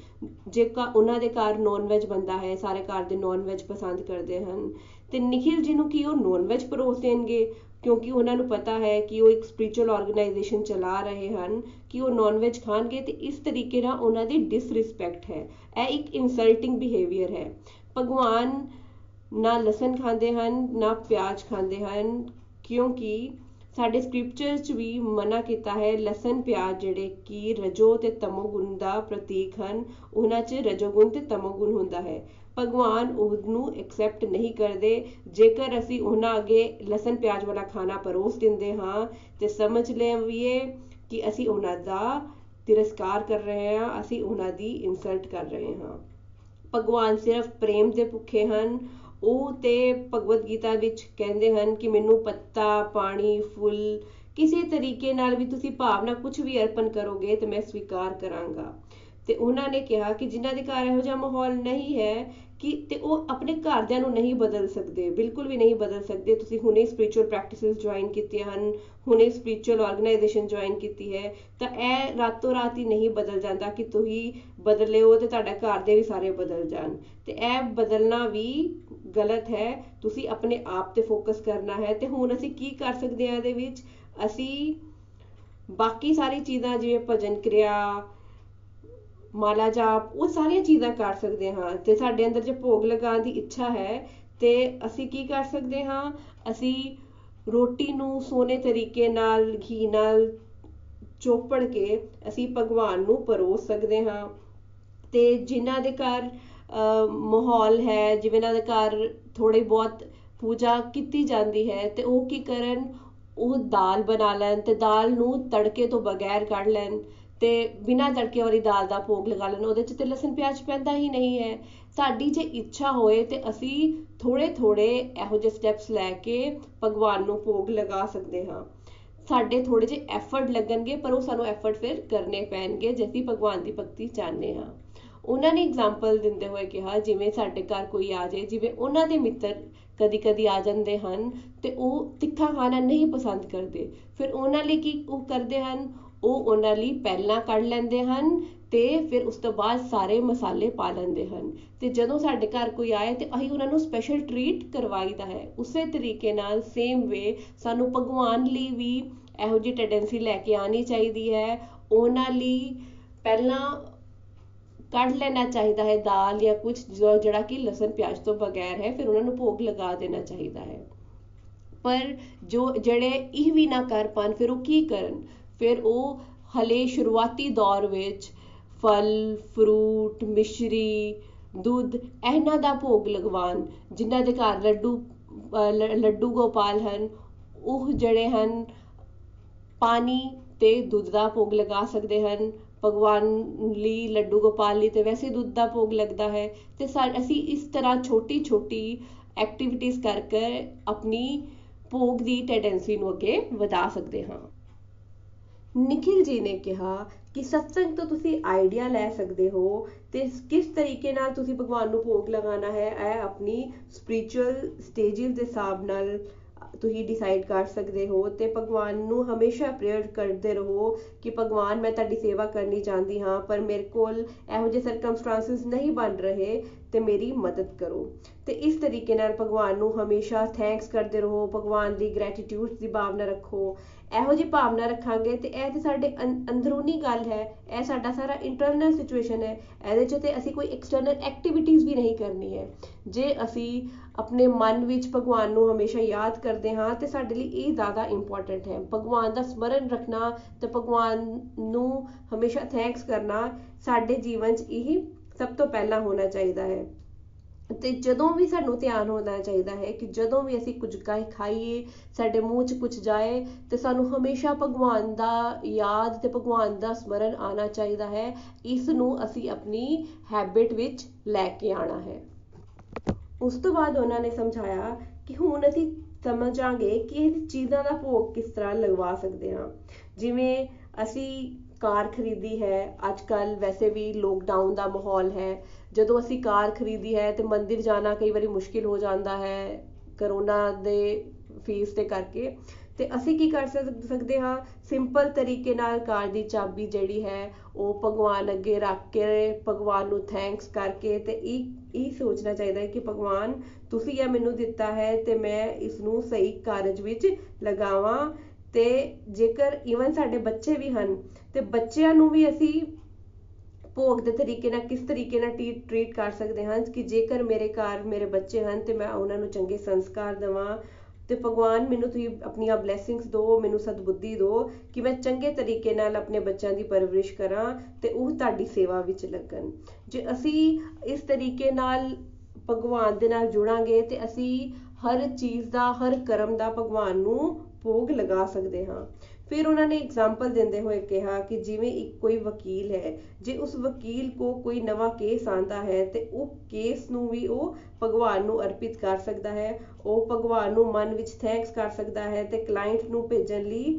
ਜੇ ਉਹਨਾਂ ਦੇ ਘਰ ਨੌਨ ਵੈਜ ਬੰਦਾ ਹੈ, ਸਾਰੇ ਘਰ ਦੇ ਨੌਨ ਵੈਜ ਪਸੰਦ ਕਰਦੇ ਹਨ, ਤੇ ਨikhil ਜੀ ਨੂੰ ਕੀ ਉਹ ਨੌਨ ਵੈਜ ਪਰੋਸ ਦੇਣਗੇ? ਕਿਉਂਕਿ ਉਹਨਾਂ ਨੂੰ ਪਤਾ ਹੈ ਕਿ ਉਹ ਇੱਕ ਸਪਿਰਚੁਅਲ ਆਰਗੇਨਾਈਜੇਸ਼ਨ ਚਲਾ ਰਹੇ ਹਨ, ਕਿ ਉਹ ਨਾਨ ਵੈਜ ਖਾਣਗੇ ਤੇ ਇਸ ਤਰੀਕੇ ਨਾਲ ਉਹਨਾਂ ਦੀ ਡਿਸਰਿਸਪੈਕਟ ਹੈ। ਇਹ ਇੱਕ ਇਨਸਲਟਿੰਗ ਬਿਹੇਵੀਅਰ ਹੈ। ਭਗਵਾਨ ਨਾ ਲਸਣ ਖਾਂਦੇ ਹਨ, ਨਾ ਪਿਆਜ਼ ਖਾਂਦੇ ਹਨ, ਕਿਉਂਕਿ ਸਾਡੇ ਸਕ੍ਰਿਪਚਰਸ 'ਚ ਵੀ ਮਨਾ ਕੀਤਾ ਹੈ, ਲਸਣ, ਪਿਆਜ਼ ਜਿਹੜੇ ਕਿ ਰਜੋ ਤੇ ਤਮੋ ਗੁਣ ਦਾ ਪ੍ਰਤੀਕ ਹਨ, ਉਹਨਾਂ 'ਚ ਰਜੋਗੁਣ ਤੇ ਤਮੋ ਗੁਣ ਹੁੰਦਾ ਹੈ। ਭਗਵਾਨ ਉਹਨੂੰ ਐਕਸੈਪਟ ਨਹੀਂ ਕਰਦੇ। ਜੇਕਰ ਅਸੀਂ ਉਹਨਾਂ ਅੱਗੇ ਲਸਣ ਪਿਆਜ਼ ਵਾਲਾ ਖਾਣਾ ਪਰੋਸ ਦਿੰਦੇ ਹਾਂ, ਤੇ ਸਮਝ ਲਈਏ ਕਿ ਅਸੀਂ ਉਹਨਾਂ ਦਾ ਤਿਰਸਕਾਰ ਕਰ ਰਹੇ ਹਾਂ, ਅਸੀਂ ਉਹਨਾਂ ਦੀ ਇਨਸਲਟ ਕਰ ਰਹੇ ਹਾਂ। ਭਗਵਾਨ ਸਿਰਫ ਪ੍ਰੇਮ ਦੇ ਭੁੱਖੇ ਹਨ। ਉਹ ਤੇ ਭਗਵਦ ਗੀਤਾ ਵਿੱਚ ਕਹਿੰਦੇ ਹਨ ਕਿ ਮੈਨੂੰ ਪੱਤਾ, ਪਾਣੀ, ਫੁੱਲ ਕਿਸੇ ਤਰੀਕੇ ਨਾਲ ਵੀ ਤੁਸੀਂ ਭਾਵਨਾ ਕੁਝ ਵੀ ਅਰਪਣ ਕਰੋਗੇ ਤੇ ਮੈਂ ਸਵੀਕਾਰ ਕਰਾਂਗਾ। ਤੇ ਉਹਨਾਂ ਨੇ ਕਿਹਾ ਕਿ ਜਿਨ੍ਹਾਂ ਦੇ ਘਰ ਇਹੋ ਜਿਹਾ ਮਾਹੌਲ ਨਹੀਂ ਹੈ ਕਿ ਤੇ ਉਹ ਆਪਣੇ ਘਰਦਿਆਂ ਨੂੰ ਨਹੀਂ ਬਦਲ ਸਕਦੇ, ਬਿਲਕੁਲ ਵੀ ਨਹੀਂ ਬਦਲ ਸਕਦੇ। ਤੁਸੀਂ ਹੁਣੇ ਸਪਿਰਚੁਅਲ ਪ੍ਰੈਕਟਿਸਿਸ ਜੁਆਇਨ ਕੀਤੀਆਂ ਹਨ, ਹੁਣੇ ਸਪਿਰਚੁਅਲ ਆਰਗੇਨਾਈਜੇਸ਼ਨ ਜੁਆਇਨ ਕੀਤੀ ਹੈ, ਤਾਂ ਇਹ ਰਾਤੋਂ ਰਾਤ ਹੀ ਨਹੀਂ ਬਦਲ ਜਾਂਦਾ ਕਿ ਤੁਸੀਂ ਬਦਲੇ ਹੋ ਤੇ ਤੁਹਾਡਾ ਘਰ ਦੇ ਵੀ ਸਾਰੇ ਬਦਲ ਜਾਣ। ਤੇ ਇਹ ਬਦਲਣਾ ਵੀ ਗਲਤ ਹੈ, ਤੁਸੀਂ ਆਪਣੇ ਆਪ ਤੇ ਫੋਕਸ ਕਰਨਾ ਹੈ। ਤੇ ਹੁਣ ਅਸੀਂ ਕੀ ਕਰ ਸਕਦੇ ਹਾਂ ਇਹਦੇ ਵਿੱਚ? ਅਸੀਂ ਬਾਕੀ ਸਾਰੀ ਚੀਜ਼ਾਂ ਜਿਵੇਂ ਭਜਨ ਕਿਰਿਆ ਮਾਲਾ ਜਾਪ ਉਹ ਸਾਰੀਆਂ ਚੀਜ਼ਾਂ ਕਰ ਸਕਦੇ ਹਾਂ। ਤੇ ਸਾਡੇ ਅੰਦਰ ਜੇ ਭੋਗ ਲਗਾਉਣ ਦੀ ਇੱਛਾ ਹੈ, ਤੇ ਅਸੀਂ ਕੀ ਕਰ ਸਕਦੇ ਹਾਂ? ਅਸੀਂ ਰੋਟੀ ਨੂੰ ਸੋਨੇ ਤਰੀਕੇ ਨਾਲ, ਘੀ ਨਾਲ ਚੋਪੜ ਕੇ ਅਸੀਂ ਭਗਵਾਨ ਨੂੰ ਪਰੋਸ ਸਕਦੇ ਹਾਂ। ਤੇ ਜਿਨ੍ਹਾਂ ਦੇ ਘਰ ਮਾਹੌਲ ਹੈ, ਜਿਵੇਂ ਇਹਨਾਂ ਦੇ ਘਰ ਥੋੜੀ ਬਹੁਤ ਪੂਜਾ ਕੀਤੀ ਜਾਂਦੀ ਹੈ, ਤੇ ਉਹ ਕੀ ਕਰਨ? ਉਹ ਦਾਲ ਬਣਾ ਲੈਣ ਤੇ ਦਾਲ ਨੂੰ ਤੜਕੇ ਤੋਂ ਬਗੈਰ ਕੱਢ ਲੈਣ। ਤੇ ਬਿਨਾਂ ਤੜਕੇ ਵਾਲੀ ਦਾਲ ਦਾ ਭੋਗ ਲਗਾ ਲੈਣ, ਉਹਦੇ 'ਚ ਤੇ ਲਸਣ ਪਿਆਜ਼ ਪੈਂਦਾ ਹੀ ਨਹੀਂ ਹੈ। ਸਾਡੀ ਜੇ ਇੱਛਾ ਹੋਏ ਤੇ ਅਸੀਂ ਥੋੜੇ ਥੋੜੇ ਇਹੋ ਜਿਹੇ ਸਟੈਪਸ ਲੈ ਕੇ ਭਗਵਾਨ ਨੂੰ ਭੋਗ ਲਗਾ ਸਕਦੇ ਹਾਂ। ਸਾਡੇ ਥੋੜੇ ਜਿਹੇ ਐਫਰਟ ਲੱਗਣਗੇ, ਪਰ ਉਹ ਸਾਨੂੰ ਐਫਰਟ ਫਿਰ ਕਰਨੇ ਪੈਣਗੇ, ਜੇ ਅਸੀਂ ਭਗਵਾਨ ਦੀ ਭਗਤੀ ਚਾਹਨੇ ਹਾਂ। ਉਹਨਾਂ ਨੇ ਐਗਜ਼ਾਮਪਲ ਦਿੰਦੇ ਹੋਏ ਕਿਹਾ, ਜਿਵੇਂ ਸਾਡੇ ਘਰ ਕੋਈ ਆ ਜਾਏ, ਜਿਵੇਂ ਉਹਨਾਂ ਦੇ ਮਿੱਤਰ ਕਦੀ ਕਦੀ ਆ ਜਾਂਦੇ ਹਨ ਤੇ ਉਹ ਤਿੱਖਾ ਖਾਣਾ ਨਹੀਂ ਪਸੰਦ ਕਰਦੇ। ਫਿਰ ਉਹਨਾਂ ਲਈ ਕੀ ਉਹ ਕਰਦੇ ਹਨ? ਉਹ ਉਹਨਾਂ ਲਈ ਪਹਿਲਾਂ ਕੱਢ ਲੈਂਦੇ ਹਨ ਤੇ ਫਿਰ ਉਸ ਤੋਂ ਬਾਅਦ ਸਾਰੇ ਮਸਾਲੇ ਪਾ ਲੈਂਦੇ ਹਨ। ਤੇ ਜਦੋਂ ਸਾਡੇ ਘਰ ਕੋਈ ਆਏ ਤੇ ਅਸੀਂ ਉਹਨਾਂ ਨੂੰ ਸਪੈਸ਼ਲ ਟ੍ਰੀਟ ਕਰਵਾਈਦਾ ਹੈ। ਉਸੇ ਤਰੀਕੇ ਨਾਲ ਸੇਮ ਵੇ ਸਾਨੂੰ ਭਗਵਾਨ ਲਈ ਵੀ ਇਹੋ ਜਿਹੀ ਟੈਂਡੈਂਸੀ ਲੈ ਕੇ ਆਣੀ ਚਾਹੀਦੀ ਹੈ। ਉਹਨਾਂ ਲਈ ਪਹਿਲਾਂ ਕੱਢ ਲੈਣਾ ਚਾਹੀਦਾ ਹੈ ਦਾਲ ਜਾਂ ਕੁਝ ਜਿਹੜਾ ਕਿ ਲਸਣ ਪਿਆਜ਼ ਤੋਂ ਬਗੈਰ ਹੈ, ਫਿਰ ਉਹਨਾਂ ਨੂੰ ਭੋਗ ਲਗਾ ਦੇਣਾ ਚਾਹੀਦਾ ਹੈ। ਪਰ ਜੋ ਜਿਹੜੇ ਇਹ ਵੀ ਨਾ ਕਰ ਪਾਣ, ਫਿਰ ਉਹ ਕੀ ਕਰਨ? ਫਿਰ ਉਹ ਹਲੇ ਸ਼ੁਰੂਆਤੀ ਦੌਰ ਵਿੱਚ ਫਲ, ਫਰੂਟ, ਮਿਸ਼ਰੀ, ਦੁੱਧ, ਇਹਨਾਂ ਦਾ ਭੋਗ ਲਗਵਾਨ ਜਿਨ੍ਹਾਂ ਦੇ ਘਰ ਲੱਡੂ ਲੱਡੂ ਗੋਪਾਲ ਹਨ, ਉਹ ਜਿਹੜੇ ਹਨ, ਪਾਣੀ ਤੇ ਦੁੱਧ ਦਾ ਭੋਗ ਲਗਾ ਸਕਦੇ ਹਨ। ਭਗਵਾਨ ਲਈ ਲੱਡੂ ਗੋਪਾਲ ਲਈ ਤੇ ਵੈਸੇ ਦੁੱਧ ਦਾ ਭੋਗ ਲੱਗਦਾ ਹੈ ਤੇ ਅਸੀਂ ਇਸ ਤਰ੍ਹਾਂ ਛੋਟੀ ਛੋਟੀ ਐਕਟੀਵਿਟੀਜ਼ ਕਰਕੇ ਆਪਣੀ ਭੋਗ ਦੀ ਟੈਂਡੈਂਸੀ ਨੂੰ ਅੱਗੇ ਵਧਾ ਸਕਦੇ ਹਾਂ। ਨikhil ਜੀ ਨੇ ਕਿਹਾ ਕਿ ਸਤਸੰਗ ਤੋਂ ਤੁਸੀਂ ਆਈਡੀਆ ਲੈ ਸਕਦੇ ਹੋ ਤੇ ਕਿਸ ਤਰੀਕੇ ਨਾਲ ਤੁਸੀਂ ਭਗਵਾਨ ਨੂੰ ਭੋਗ ਲਗਾਉਣਾ ਹੈ, ਇਹ ਆਪਣੀ ਸਪਿਰਚੁਅਲ ਸਟੇजेस ਦੇ ਹਿਸਾਬ ਨਾਲ ਤੁਸੀਂ ਡਿਸਾਈਡ ਕਰ ਸਕਦੇ ਹੋ ਤੇ ਭਗਵਾਨ ਨੂੰ ਹਮੇਸ਼ਾ ਪ੍ਰੇਅਰ ਕਰਦੇ ਰਹੋ ਕਿ ਭਗਵਾਨ ਮੈਂ ਤੁਹਾਡੀ ਸੇਵਾ ਕਰਨੀ ਚਾਹੁੰਦੀ ਹਾਂ, ਪਰ ਮੇਰੇ ਕੋਲ ਇਹੋ ਜਿਹੇ ਸਰਕਮਸਟੈਂਸਸ ਨਹੀਂ ਬਣ ਰਹੇ ਤੇ ਮੇਰੀ ਮਦਦ ਕਰੋ। ਤੇ ਇਸ ਤਰੀਕੇ ਨਾਲ ਭਗਵਾਨ ਨੂੰ ਹਮੇਸ਼ਾ ਥੈਂਕਸ ਕਰਦੇ ਰਹੋ, ਭਗਵਾਨ ਦੀ ਗ੍ਰੈਟੀਟਿਊਡ ਦੀ ਭਾਵਨਾ ਰੱਖੋ। ਇਹੋ ਜਿਹੀ ਭਾਵਨਾ ਰੱਖਾਂਗੇ ਤੇ ਇਹ ਤੇ ਸਾਡੇ ਅੰਦਰੂਨੀ ਗੱਲ ਹੈ, ਇਹ ਸਾਡਾ ਸਾਰਾ ਇੰਟਰਨਲ ਸਿਚੁਏਸ਼ਨ ਹੈ, ਇਹਦੇ 'ਚ ਤੇ ਅਸੀਂ ਕੋਈ ਐਕਸਟਰਨਲ ਐਕਟੀਵਿਟੀਜ਼ ਵੀ ਨਹੀਂ ਕਰਨੀ ਹੈ। ਜੇ ਅਸੀਂ ਆਪਣੇ ਮਨ ਵਿੱਚ ਭਗਵਾਨ ਨੂੰ ਹਮੇਸ਼ਾ ਯਾਦ ਕਰਦੇ ਹਾਂ, ਤੇ ਸਾਡੇ ਲਈ ਇਹ ਜ਼ਿਆਦਾ ਇੰਪੋਰਟੈਂਟ ਹੈ। ਭਗਵਾਨ ਦਾ ਸਮਰਨ ਰੱਖਣਾ ਤੇ ਭਗਵਾਨ ਨੂੰ ਹਮੇਸ਼ਾ ਥੈਂਕਸ ਕਰਨਾ ਸਾਡੇ ਜੀਵਨ 'ਚ ਇਹ ਸਭ ਤੋਂ ਪਹਿਲਾਂ ਹੋਣਾ ਚਾਹੀਦਾ ਹੈ। ਤੇ ਜਦੋਂ ਵੀ ਸਾਨੂੰ ਧਿਆਨ ਹੋਣਾ ਚਾਹੀਦਾ ਹੈ ਕਿ ਜਦੋਂ ਵੀ ਅਸੀਂ ਕੁਝ ਖਾਈਏ, ਸਾਡੇ ਮੂੰਹ 'ਚ ਕੁਝ ਜਾਏ, ਤੇ ਸਾਨੂੰ ਹਮੇਸ਼ਾ ਭਗਵਾਨ ਦਾ ਯਾਦ ਤੇ ਭਗਵਾਨ ਦਾ ਸਮਰਨ ਆਣਾ ਚਾਹੀਦਾ ਹੈ। ਇਸ ਨੂੰ ਅਸੀਂ ਆਪਣੀ ਹੈਬਿਟ ਵਿੱਚ ਲੈ ਕੇ ਆਣਾ ਹੈ। ਉਸ ਤੋਂ ਬਾਅਦ ਉਹਨਾਂ ਨੇ ਸਮਝਾਇਆ ਕਿ ਹੁਣ ਅਸੀਂ ਸਮਝਾਂਗੇ ਕਿ ਇਹ ਚੀਜ਼ਾਂ ਦਾ ਭੋਗ ਕਿਸ ਤਰ੍ਹਾਂ ਲਗਵਾ ਸਕਦੇ ਹਾਂ। ਜਿਵੇਂ ਅਸੀਂ ਕਾਰ ਖਰੀਦੀ ਹੈ। ਅੱਜ ਕੱਲ ਵੈਸੇ ਵੀ ਲੋਕਡਾਊਨ ਦਾ ਮਾਹੌਲ ਹੈ। ਜਦੋਂ ਅਸੀਂ ਕਾਰ ਖਰੀਦੀ ਹੈ ਤੇ ਮੰਦਿਰ ਜਾਣਾ ਕਈ ਵਾਰੀ ਮੁਸ਼ਕਿਲ ਹੋ ਜਾਂਦਾ ਹੈ ਕਰੋਨਾ ਦੇ ਫੇਸ ਦੇ ਕਰਕੇ। ਤੇ ਅਸੀਂ ਕੀ ਕਰ ਸਕਦੇ ਹਾਂ? ਸਿੰਪਲ ਤਰੀਕੇ ਨਾਲ ਕਾਰ ਦੀ ਚਾਬੀ ਜਿਹੜੀ ਹੈ, ਉਹ ਭਗਵਾਨ ਅੱਗੇ ਰੱਖ ਕੇ, ਭਗਵਾਨ ਨੂੰ ਥੈਂਕਸ ਕਰਕੇ ਤੇ ਇਹ ਇਹ ਸੋਚਣਾ ਚਾਹੀਦਾ ਹੈ ਕਿ ਭਗਵਾਨ, ਤੁਸੀਂ ਇਹ ਮੈਨੂੰ ਦਿੱਤਾ ਹੈ ਤੇ ਮੈਂ ਇਸ ਨੂੰ ਸਹੀ ਕਾਰਜ ਵਿੱਚ ਲਗਾਵਾਂ। ਤੇ ਜੇਕਰ ਈਵਨ ਸਾਡੇ ਬੱਚੇ ਵੀ ਹਨ, ਤੇ ਬੱਚਿਆਂ ਨੂੰ ਵੀ ਅਸੀਂ ਭੋਗ ਦੇ ਤਰੀਕੇ ਨਾਲ ਕਿਸ ਤਰੀਕੇ ਨਾਲ ਟ੍ਰੀਟ ਕਰ ਸਕਦੇ ਹਾਂ ਕਿ ਜੇਕਰ ਮੇਰੇ ਘਰ ਮੇਰੇ ਬੱਚੇ ਹਨ ਤੇ ਮੈਂ ਉਹਨਾਂ ਨੂੰ ਚੰਗੇ ਸੰਸਕਾਰ ਦੇਵਾਂ ਤੇ ਭਗਵਾਨ ਮੈਨੂੰ ਤੁਸੀਂ ਆਪਣੀਆਂ ਬਲੇਸਿੰਗਸ ਦਿਓ ਮੈਨੂੰ ਸਦਬੁੱਧੀ ਦਿਓ ਕਿ ਮੈਂ ਚੰਗੇ ਤਰੀਕੇ ਨਾਲ ਆਪਣੇ ਬੱਚਿਆਂ ਦੀ ਪਰਵਰਿਸ਼ ਕਰਾਂ ਤੇ ਉਹ ਤੁਹਾਡੀ ਸੇਵਾ ਵਿੱਚ ਲੱਗਣ। ਜੇ ਅਸੀਂ ਇਸ ਤਰੀਕੇ ਨਾਲ ਭਗਵਾਨ ਦੇ ਨਾਲ ਜੁੜਾਂਗੇ ਤੇ ਅਸੀਂ ਹਰ ਚੀਜ਼ ਦਾ, ਹਰ ਕਰਮ ਦਾ ਭਗਵਾਨ ਨੂੰ ਭੋਗ ਲਗਾ ਸਕਦੇ ਹਾਂ। ਫਿਰ ਉਹਨਾਂ ਨੇ ਐਗਜ਼ਾਮਪਲ ਦਿੰਦੇ ਹੋਏ ਕਿਹਾ ਕਿ ਜਿਵੇਂ ਇੱਕ ਕੋਈ ਵਕੀਲ ਹੈ, ਜੇ ਉਸ ਵਕੀਲ ਕੋ ਕੋਈ ਨਵਾਂ ਕੇਸ ਆਂਦਾ ਹੈ, ਤੇ ਉਹ ਕੇਸ ਨੂੰ ਵੀ ਉਹ ਭਗਵਾਨ ਨੂੰ ਅਰਪਿਤ ਕਰ ਸਕਦਾ ਹੈ। ਉਹ ਭਗਵਾਨ ਨੂੰ ਮਨ ਵਿੱਚ ਥੈਂਕਸ ਕਰ ਸਕਦਾ ਹੈ ਤੇ ਕਲਾਇੰਟ ਨੂੰ ਭੇਜਣ ਲਈ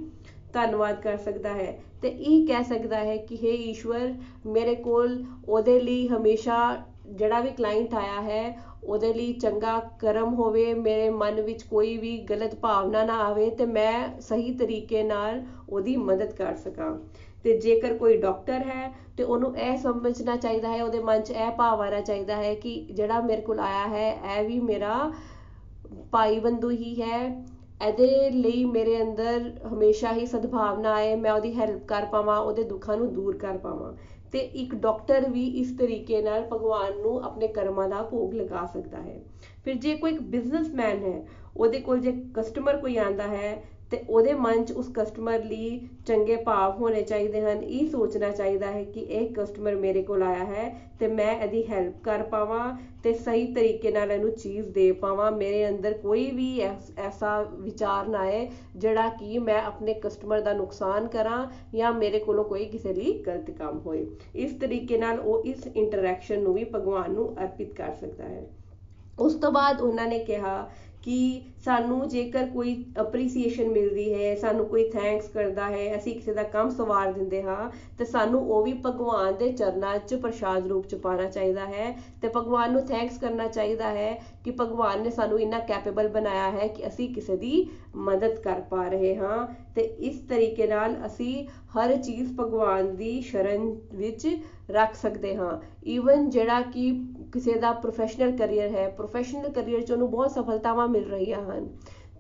ਧੰਨਵਾਦ ਕਰ ਸਕਦਾ ਹੈ। ਤੇ ਇਹ ਕਹਿ ਸਕਦਾ ਹੈ ਕਿ हे ਈਸ਼ਵਰ, ਮੇਰੇ ਕੋਲ ਉਹਦੇ ਲਈ ਹਮੇਸ਼ਾ ਜਿਹੜਾ ਵੀ ਕਲਾਇੰਟ ਆਇਆ ਹੈ ਉਹਦੇ ਲਈ ਚੰਗਾ ਕਰਮ ਹੋਵੇ, ਮੇਰੇ ਮਨ ਵਿੱਚ ਕੋਈ ਵੀ ਗਲਤ ਭਾਵਨਾ ਨਾ ਆਵੇ ਤੇ ਮੈਂ ਸਹੀ ਤਰੀਕੇ ਨਾਲ ਉਹਦੀ ਮਦਦ ਕਰ ਸਕਾਂ। ਤੇ ਜੇਕਰ ਕੋਈ ਡਾਕਟਰ ਹੈ ਤੇ ਉਹਨੂੰ ਇਹ ਸਮਝਣਾ ਚਾਹੀਦਾ ਹੈ, ਉਹਦੇ ਮਨ 'ਚ ਇਹ ਭਾਵ ਆਣਾ ਚਾਹੀਦਾ ਹੈ ਕਿ ਜਿਹੜਾ ਮੇਰੇ ਕੋਲ ਆਇਆ ਹੈ, ਇਹ ਵੀ ਮੇਰਾ ਭਾਈ ਬੰਧੂ ਹੀ ਹੈ। ਇਹਦੇ ਲਈ ਮੇਰੇ ਅੰਦਰ ਹਮੇਸ਼ਾ ਹੀ ਸਦਭਾਵਨਾ ਆਏ, ਮੈਂ ਉਹਦੀ ਹੈਲਪ ਕਰ ਪਾਵਾਂ, ਉਹਦੇ ਦੁੱਖਾਂ ਨੂੰ ਦੂਰ ਕਰ ਪਾਵਾਂ। ਤੇ ਇੱਕ ਡਾਕਟਰ ਵੀ ਇਸ ਤਰੀਕੇ ਨਾਲ ਭਗਵਾਨ ਨੂੰ ਆਪਣੇ ਕਰਮਾਂ ਦਾ ਭੋਗ ਲਗਾ ਸਕਦਾ ਹੈ। ਫਿਰ ਜੇ ਕੋਈ ਇੱਕ ਬਿਜ਼ਨਸਮੈਨ ਹੈ, ਉਹਦੇ ਕੋਲ ਜੇ ਕਸਟਮਰ ਕੋਈ ਆਂਦਾ ਹੈ ਤੇ ਉਹਦੇ ਮਨ 'ਚ ਉਸ ਕਸਟਮਰ ਲਈ ਚੰਗੇ ਭਾਵ ਹੋਣੇ ਚਾਹੀਦੇ ਹਨ। ਇਹ ਸੋਚਣਾ ਚਾਹੀਦਾ ਹੈ ਕਿ ਇਹ ਕਸਟਮਰ ਮੇਰੇ ਕੋਲ ਆਇਆ ਹੈ ਤੇ ਮੈਂ ਇਹਦੀ ਹੈਲਪ ਕਰ ਪਾਵਾਂ ਤੇ ਸਹੀ ਤਰੀਕੇ ਨਾਲ ਇਹਨੂੰ ਚੀਜ਼ ਦੇ ਪਾਵਾਂ। ਮੇਰੇ ਅੰਦਰ ਕੋਈ ਵੀ ਐਸਾ ਵਿਚਾਰ ਨਾ ਆਏ ਜਿਹੜਾ ਕਿ ਮੈਂ ਆਪਣੇ ਕਸਟਮਰ ਦਾ ਨੁਕਸਾਨ ਕਰਾਂ ਜਾਂ ਮੇਰੇ ਕੋਲੋਂ ਕੋਈ ਕਿਸੇ ਲਈ ਗਲਤ ਕੰਮ ਹੋਏ। ਇਸ ਤਰੀਕੇ ਨਾਲ ਉਹ ਇਸ ਇੰਟਰੈਕਸ਼ਨ ਨੂੰ ਵੀ ਭਗਵਾਨ ਨੂੰ ਅਰਪਿਤ ਕਰ ਸਕਦਾ ਹੈ। ਉਸ ਤੋਂ ਬਾਅਦ ਉਹਨਾਂ ਨੇ ਕਿਹਾ ਕਿ ਸਾਨੂੰ ਜੇਕਰ ਕੋਈ ਅਪਰੀਸੀਏਸ਼ਨ ਮਿਲਦੀ ਹੈ, ਸਾਨੂੰ ਕੋਈ ਥੈਂਕਸ ਕਰਦਾ ਹੈ, ਅਸੀਂ ਕਿਸੇ ਦਾ ਕੰਮ ਸਵਾਰ ਦਿੰਦੇ ਹਾਂ, ਤੇ ਸਾਨੂੰ ਉਹ ਵੀ ਭਗਵਾਨ ਦੇ ਚਰਨਾਂ 'ਚ ਪ੍ਰਸ਼ਾਦ ਰੂਪ 'ਚ ਪਾਣਾ ਚਾਹੀਦਾ ਹੈ ਤੇ ਭਗਵਾਨ ਨੂੰ ਥੈਂਕਸ ਕਰਨਾ ਚਾਹੀਦਾ ਹੈ ਕਿ ਭਗਵਾਨ ਨੇ ਸਾਨੂੰ ਇੰਨਾ ਕੈਪੇਬਲ ਬਣਾਇਆ ਹੈ ਕਿ ਅਸੀਂ ਕਿਸੇ ਦੀ ਮਦਦ ਕਰ ਪਾ ਰਹੇ ਹਾਂ ਤੇ ਇਸ ਤਰੀਕੇ ਨਾਲ ਅਸੀਂ ਹਰ ਚੀਜ਼ ਭਗਵਾਨ ਦੀ ਸ਼ਰਨ ਵਿੱਚ ਰੱਖ ਸਕਦੇ ਹਾਂ। ਈਵਨ ਜਿਹੜਾ ਕਿ ਕਿਸੇ ਦਾ ਪ੍ਰੋਫੈਸ਼ਨਲ ਕੈਰੀਅਰ ਹੈ ਪ੍ਰੋਫੈਸ਼ਨਲ ਕੈਰੀਅਰ 'ਚ ਉਹਨੂੰ ਬਹੁਤ ਸਫਲਤਾਵਾਂ ਮਿਲ ਰਹੀਆਂ ਹਨ।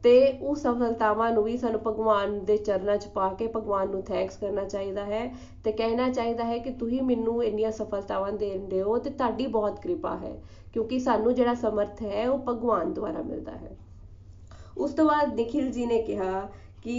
ਤੇ ਉਹ ਸਫਲਤਾਵਾਂ ਨੂੰ ਵੀ ਸਾਨੂੰ ਭਗਵਾਨ ਦੇ ਚਰਨਾਂ 'ਚ ਪਾ ਕੇ ਭਗਵਾਨ ਨੂੰ ਥੈਂਕਸ ਕਰਨਾ ਚਾਹੀਦਾ ਹੈ ਤੇ ਕਹਿਣਾ ਚਾਹੀਦਾ ਹੈ ਕਿ ਤੁਸੀਂ ਮੈਨੂੰ ਇੰਨੀਆਂ ਸਫਲਤਾਵਾਂ ਦੇਂਦੇ ਹੋ ਤੇ ਤੁਹਾਡੀ ਬਹੁਤ ਕਿਰਪਾ ਹੈ, ਕਿਉਂਕਿ ਸਾਨੂੰ ਜਿਹੜਾ ਸਮਰਥ ਹੈ ਉਹ ਭਗਵਾਨ ਦੁਆਰਾ ਮਿਲਦਾ ਹੈ। ਉਸ ਤੋਂ ਬਾਅਦ ਨikhil ji ਨੇ ਕਿਹਾ ਕਿ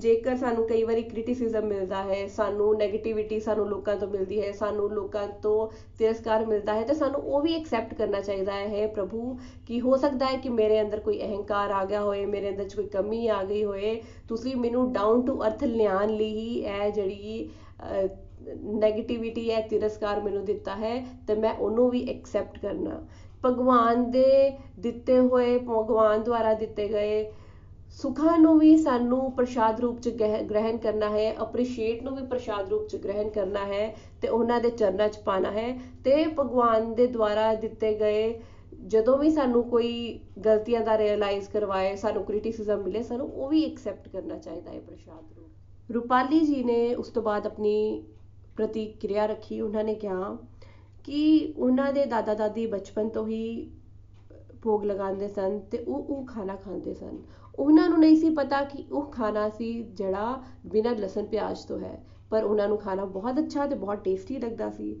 ਜੇਕਰ ਸਾਨੂੰ ਕਈ ਵਾਰੀ ਕ੍ਰਿਟਿਸਿਜ਼ਮ ਮਿਲਦਾ ਹੈ, ਸਾਨੂੰ ਨੈਗੇਟਿਵਿਟੀ ਸਾਨੂੰ ਲੋਕਾਂ ਤੋਂ ਮਿਲਦੀ ਹੈ, ਸਾਨੂੰ ਲੋਕਾਂ ਤੋਂ ਤਿਰਸਕਾਰ ਮਿਲਦਾ ਹੈ, ਤੇ ਸਾਨੂੰ ਉਹ ਵੀ ਐਕਸੈਪਟ ਕਰਨਾ ਚਾਹੀਦਾ ਹੈ ਪ੍ਰਭੂ, ਕਿ ਹੋ ਸਕਦਾ ਹੈ ਕਿ ਮੇਰੇ ਅੰਦਰ ਕੋਈ ਅਹੰਕਾਰ ਆ ਗਿਆ ਹੋਏ, ਮੇਰੇ ਅੰਦਰ ਕੋਈ ਕਮੀ ਆ ਗਈ ਹੋਏ। ਤੁਸੀਂ ਮੈਨੂੰ ਡਾਊਨ ਟੂ ਅਰਥ ਲਿਆਉਣ ਲਈ ਹੀ ਇਹ ਜਿਹੜੀ ਨੈਗੇਟਿਵਿਟੀ ਹੈ, ਤਿਰਸਕਾਰ ਮੈਨੂੰ ਦਿੱਤਾ ਹੈ, ਤੇ ਮੈਂ ਉਹਨੂੰ ਵੀ ਐਕਸੈਪਟ ਕਰਨਾ। ਭਗਵਾਨ ਦੇ ਦਿੱਤੇ ਹੋਏ, ਭਗਵਾਨ ਦੁਆਰਾ ਦਿੱਤੇ ਗਏ ਸੁੱਖਾਂ ਨੂੰ ਵੀ ਸਾਨੂੰ ਪ੍ਰਸ਼ਾਦ ਰੂਪ ਚ ਗ੍ਰਹਿਣ ਕਰਨਾ ਹੈ ਅਪਰੀਸ਼ੀਏਟ ਨੂੰ ਵੀ ਪ੍ਰਸ਼ਾਦ ਰੂਪ ਚ ਗ੍ਰਹਿਣ ਕਰਨਾ ਹੈ ਤੇ ਉਹਨਾਂ ਦੇ ਚਰਨਾਂ ਚ ਪਾਣਾ ਹੈ ਤੇ ਭਗਵਾਨ ਦੇ ਦੁਆਰਾ ਦਿੱਤੇ ਗਏ ਜਦੋਂ ਵੀ ਸਾਨੂੰ ਕੋਈ ਗਲਤੀਆਂ ਦਾ ਰਿਅਲਾਈਜ਼ ਕਰਵਾਏ, ਸਾਨੂੰ ਕ੍ਰਿਟਿਸਿਜ਼ਮ ਮਿਲੇ, ਸਾਨੂੰ ਉਹ ਵੀ ਐਕਸੈਪਟ ਕਰਨਾ ਚਾਹੀਦਾ ਹੈ ਪ੍ਰਸ਼ਾਦ ਰੂਪ ਰੂਪਾਲੀ ਜੀ ਨੇ ਉਸ ਤੋਂ ਬਾਅਦ ਆਪਣੀ ਪ੍ਰਤੀਕਿਰਿਆ ਰੱਖੀ, ਉਹਨਾਂ ਨੇ ਕਿਹਾ ਕਿ ਉਹਨਾਂ ਦੇ ਦਾਦਾ ਦਾਦੀ ਬਚਪਨ ਤੋਂ ਹੀ ਭੋਗ ਲਗਾਉਂਦੇ ਸਨ ਤੇ ਉਹ ਉਹ ਖਾਣਾ ਖਾਂਦੇ ਸਨ। ਉਹਨਾਂ ਨੂੰ ਨਹੀਂ ਸੀ ਪਤਾ ਕਿ ਉਹ ਖਾਣਾ ਸੀ ਜਿਹੜਾ ਬਿਨਾਂ ਲਸਣ ਪਿਆਜ਼ ਤੋਂ ਹੈ, ਪਰ ਉਹਨਾਂ ਨੂੰ ਖਾਣਾ ਬਹੁਤ ਅੱਛਾ ਤੇ ਬਹੁਤ ਟੇਸਟੀ ਲੱਗਦਾ ਸੀ।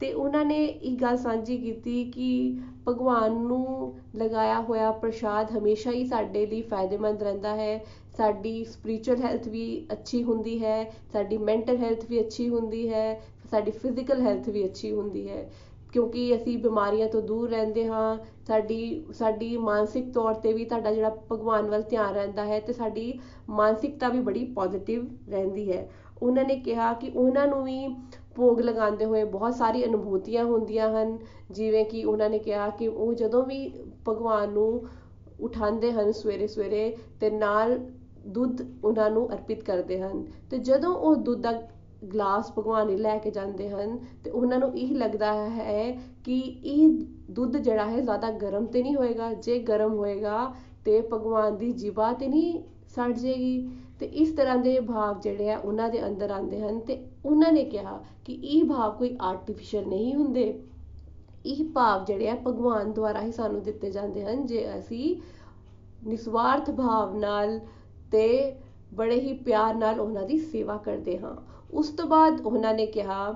ਤੇ ਉਹਨਾਂ ਨੇ ਇਹ ਗੱਲ ਸਾਂਝੀ ਕੀਤੀ ਕਿ ਭਗਵਾਨ ਨੂੰ ਲਗਾਇਆ ਹੋਇਆ ਪ੍ਰਸ਼ਾਦ ਹਮੇਸ਼ਾ ਹੀ ਸਾਡੇ ਲਈ ਫਾਇਦੇਮੰਦ ਰਹਿੰਦਾ ਹੈ। ਸਾਡੀ ਸਪਿਰਚੁਅਲ ਹੈਲਥ ਵੀ ਅੱਛੀ ਹੁੰਦੀ ਹੈ, ਸਾਡੀ ਮੈਂਟਲ ਹੈਲਥ ਵੀ ਅੱਛੀ ਹੁੰਦੀ ਹੈ, ਸਾਡੀ ਫਿਜ਼ੀਕਲ ਹੈਲਥ ਵੀ ਅੱਛੀ ਹੁੰਦੀ ਹੈ। ਕਿਉਂਕਿ ਅਸੀਂ ਬਿਮਾਰੀਆਂ ਤੋਂ ਦੂਰ ਰਹਿੰਦੇ ਹਾਂ, ਸਾਡੀ ਸਾਡੀ ਮਾਨਸਿਕ ਤੌਰ ਤੇ ਵੀ ਤੁਹਾਡਾ ਜਿਹੜਾ ਭਗਵਾਨ ਵੱਲ ਧਿਆਨ ਰਹਿੰਦਾ ਹੈ ਤੇ ਸਾਡੀ ਮਾਨਸਿਕਤਾ ਵੀ ਬੜੀ ਪੋਜ਼ਿਟਿਵ ਰਹਿੰਦੀ ਹੈ। ਉਹਨਾਂ ਨੇ ਕਿਹਾ ਕਿ ਉਹਨਾਂ ਨੂੰ ਵੀ ਭੋਗ ਲਗਾਉਂਦੇ ਹੋਏ ਬਹੁਤ ਸਾਰੀ ਅਨੁਭੂਤੀਆਂ ਹੁੰਦੀਆਂ ਹਨ, ਜਿਵੇਂ ਕਿ ਉਹਨਾਂ ਨੇ ਕਿਹਾ ਕਿ ਉਹ ਜਦੋਂ ਵੀ ਭਗਵਾਨ ਨੂੰ ਉਠਾਉਂਦੇ ਹਨ ਸਵੇਰੇ ਸਵੇਰੇ ਤੇ ਨਾਲ ਦੁੱਧ ਉਹਨਾਂ ਨੂੰ ਅਰਪਿਤ ਕਰਦੇ ਹਨ। ਤੇ ਜਦੋਂ ਉਹ ਦੁੱਧ ਦਾ ਗਲਾਸ ਭਗਵਾਨ ਲਈ ਲੈ ਕੇ ਜਾਂਦੇ ਹਨ ਤੇ ਉਹਨਾਂ ਨੂੰ ਇਹ ਲੱਗਦਾ ਹੈ ਕਿ ਇਹ ਦੁੱਧ ਜਿਹੜਾ ਹੈ ਜ਼ਿਆਦਾ ਗਰਮ ਤੇ ਨਹੀਂ ਹੋਏਗਾ, ਜੇ ਗਰਮ ਹੋਏਗਾ ਤੇ ਭਗਵਾਨ ਦੀ ਜੀਭਾ ਤੇ ਨਹੀਂ ਸੜ ਜਾਏਗੀ ਤੇ ਇਸ ਤਰ੍ਹਾਂ ਦੇ ਭਾਵ ਜਿਹੜੇ ਆ ਉਹਨਾਂ ਦੇ ਅੰਦਰ ਆਉਂਦੇ ਹਨ ਤੇ ਉਹਨਾਂ ਨੇ ਕਿਹਾ ਕਿ ਇਹ ਭਾਵ ਕੋਈ ਆਰਟੀਫੀਸ਼ੀਅਲ ਨਹੀਂ ਹੁੰਦੇ। ਇਹ ਭਾਵ ਜਿਹੜੇ ਆ ਭਗਵਾਨ ਦੁਆਰਾ ਹੀ ਸਾਨੂੰ ਦਿੱਤੇ ਜਾਂਦੇ ਹਨ। ਜੇ ਅਸੀਂ ਨਿਸਵਾਰਥ ਭਾਵ ਨਾਲ ਤੇ ਬੜੇ ਹੀ ਪਿਆਰ ਨਾਲ ਉਹਨਾਂ ਦੀ ਸੇਵਾ ਕਰਦੇ ਹਾਂ। ਉਸ ਤੋਂ ਬਾਅਦ ਉਹਨਾਂ ਨੇ ਕਿਹਾ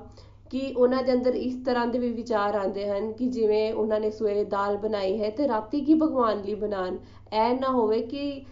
ਕਿ ਉਹਨਾਂ ਦੇ ਅੰਦਰ ਇਸ ਤਰ੍ਹਾਂ ਦੇ ਵੀ ਵਿਚਾਰ ਆਉਂਦੇ ਹਨ ਕਿ ਜਿਵੇਂ ਉਹਨਾਂ ਨੇ ਸਵੇਰੇ ਦਾਲ ਬਣਾਈ ਹੈ ਤੇ ਰਾਤੀ ਕੀ ਭਗਵਾਨ ਲਈ ਬਣਾਉਣ। ਐ ਨਾ ਹੋਵੇ ਕਿ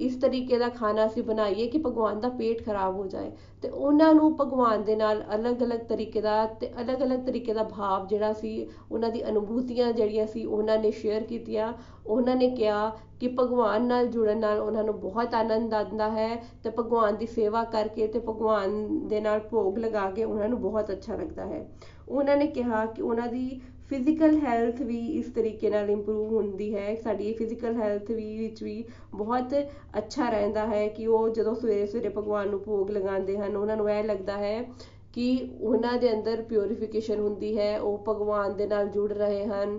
ਇਸ ਤਰੀਕੇ ਦਾ ਖਾਣਾ ਅਸੀਂ ਬਣਾਈਏ ਕਿ ਭਗਵਾਨ ਦਾ ਪੇਟ ਖਰਾਬ ਹੋ ਜਾਏ। ਤੇ ਉਹਨਾਂ ਨੂੰ ਭਗਵਾਨ ਦੇ ਨਾਲ ਅਲੱਗ-ਅਲੱਗ ਤਰੀਕੇ ਦਾ ਤੇ ਅਲੱਗ-ਅਲੱਗ ਤਰੀਕੇ ਦਾ ਭਾਵ ਜਿਹੜਾ ਸੀ, ਉਹਨਾਂ ਦੀ ਅਨੁਭੂਤੀਆਂ ਜਿਹੜੀਆਂ ਸੀ, ਉਹਨਾਂ ਨੇ ਸ਼ੇਅਰ ਕੀਤੀਆਂ। ਉਹਨਾਂ ਨੇ ਕਿਹਾ ਕਿ ਭਗਵਾਨ ਨਾਲ ਜੁੜਨ ਨਾਲ ਉਹਨਾਂ ਨੂੰ ਬਹੁਤ ਆਨੰਦ ਆਉਂਦਾ ਹੈ ਤੇ ਭਗਵਾਨ ਦੀ ਸੇਵਾ ਕਰਕੇ ਤੇ ਭਗਵਾਨ ਦੇ ਨਾਲ ਭੋਗ ਲਗਾ ਕੇ ਉਹਨਾਂ ਨੂੰ ਬਹੁਤ ਅੱਛਾ ਲੱਗਦਾ ਹੈ। ਉਹਨਾਂ ਨੇ ਕਿਹਾ ਕਿ ਉਹਨਾਂ ਦੀ ਫਿਜ਼ੀਕਲ ਹੈਲਥ ਵੀ ਇਸ ਤਰੀਕੇ ਨਾਲ ਇੰਪਰੂਵ ਹੁੰਦੀ ਹੈ। ਸਾਡੀ ਫਿਜ਼ੀਕਲ ਹੈਲਥ ਵੀ ਵਿੱਚ ਵੀ ਬਹੁਤ ਅੱਛਾ ਰਹਿੰਦਾ ਹੈ ਕਿ ਉਹ ਜਦੋਂ ਸਵੇਰੇ ਸਵੇਰੇ ਭਗਵਾਨ ਨੂੰ ਭੋਗ ਲਗਾਉਂਦੇ ਹਨ, ਉਹਨਾਂ ਨੂੰ ਇਹ ਲੱਗਦਾ ਹੈ ਕਿ ਉਹਨਾਂ ਦੇ ਅੰਦਰ ਪਿਉਰੀਫਿਕੇਸ਼ਨ ਹੁੰਦੀ ਹੈ, ਉਹ ਭਗਵਾਨ ਦੇ ਨਾਲ ਜੁੜ ਰਹੇ ਹਨ।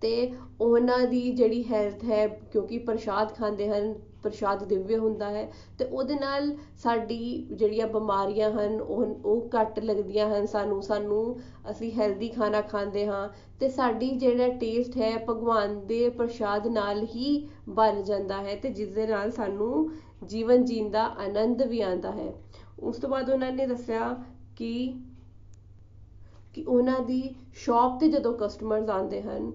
ਤੇ ਉਹਨਾਂ ਦੀ ਜਿਹੜੀ ਹੈਲਥ ਹੈ, ਕਿਉਂਕਿ ਪ੍ਰਸ਼ਾਦ ਖਾਂਦੇ ਹਨ ਪ੍ਰਸ਼ਾਦ ਦਿਵਯ ਹੁੰਦਾ ਹੈ ਤੇ ਉਹਦੇ ਨਾਲ ਸਾਡੀ ਜਿਹੜੀਆਂ ਬਿਮਾਰੀਆਂ ਹਨ, ਉਹ ਉਹ ਘੱਟ ਲੱਗਦੀਆਂ ਹਨ ਸਾਨੂੰ ਸਾਨੂੰ ਅਸੀਂ ਹੈਲਦੀ ਖਾਣਾ ਖਾਂਦੇ ਹਾਂ ਤੇ ਸਾਡੀ ਜਿਹੜਾ ਟੇਸਟ ਹੈ ਭਗਵਾਨ ਦੇ ਪ੍ਰਸ਼ਾਦ ਨਾਲ ਹੀ ਬਣ ਜਾਂਦਾ ਹੈ ਤੇ ਜਿਸ ਦੇ ਨਾਲ ਸਾਨੂੰ ਜੀਵਨ ਜੀਣ ਦਾ ਆਨੰਦ ਵੀ ਆਉਂਦਾ ਹੈ। ਉਸ ਤੋਂ ਬਾਅਦ ਉਹਨਾਂ ਨੇ ਦੱਸਿਆ ਕਿ ਕਿ ਉਹਨਾਂ ਦੀ ਸ਼ਾਪ ਤੇ ਜਦੋਂ ਕਸਟਮਰਸ ਆਉਂਦੇ ਹਨ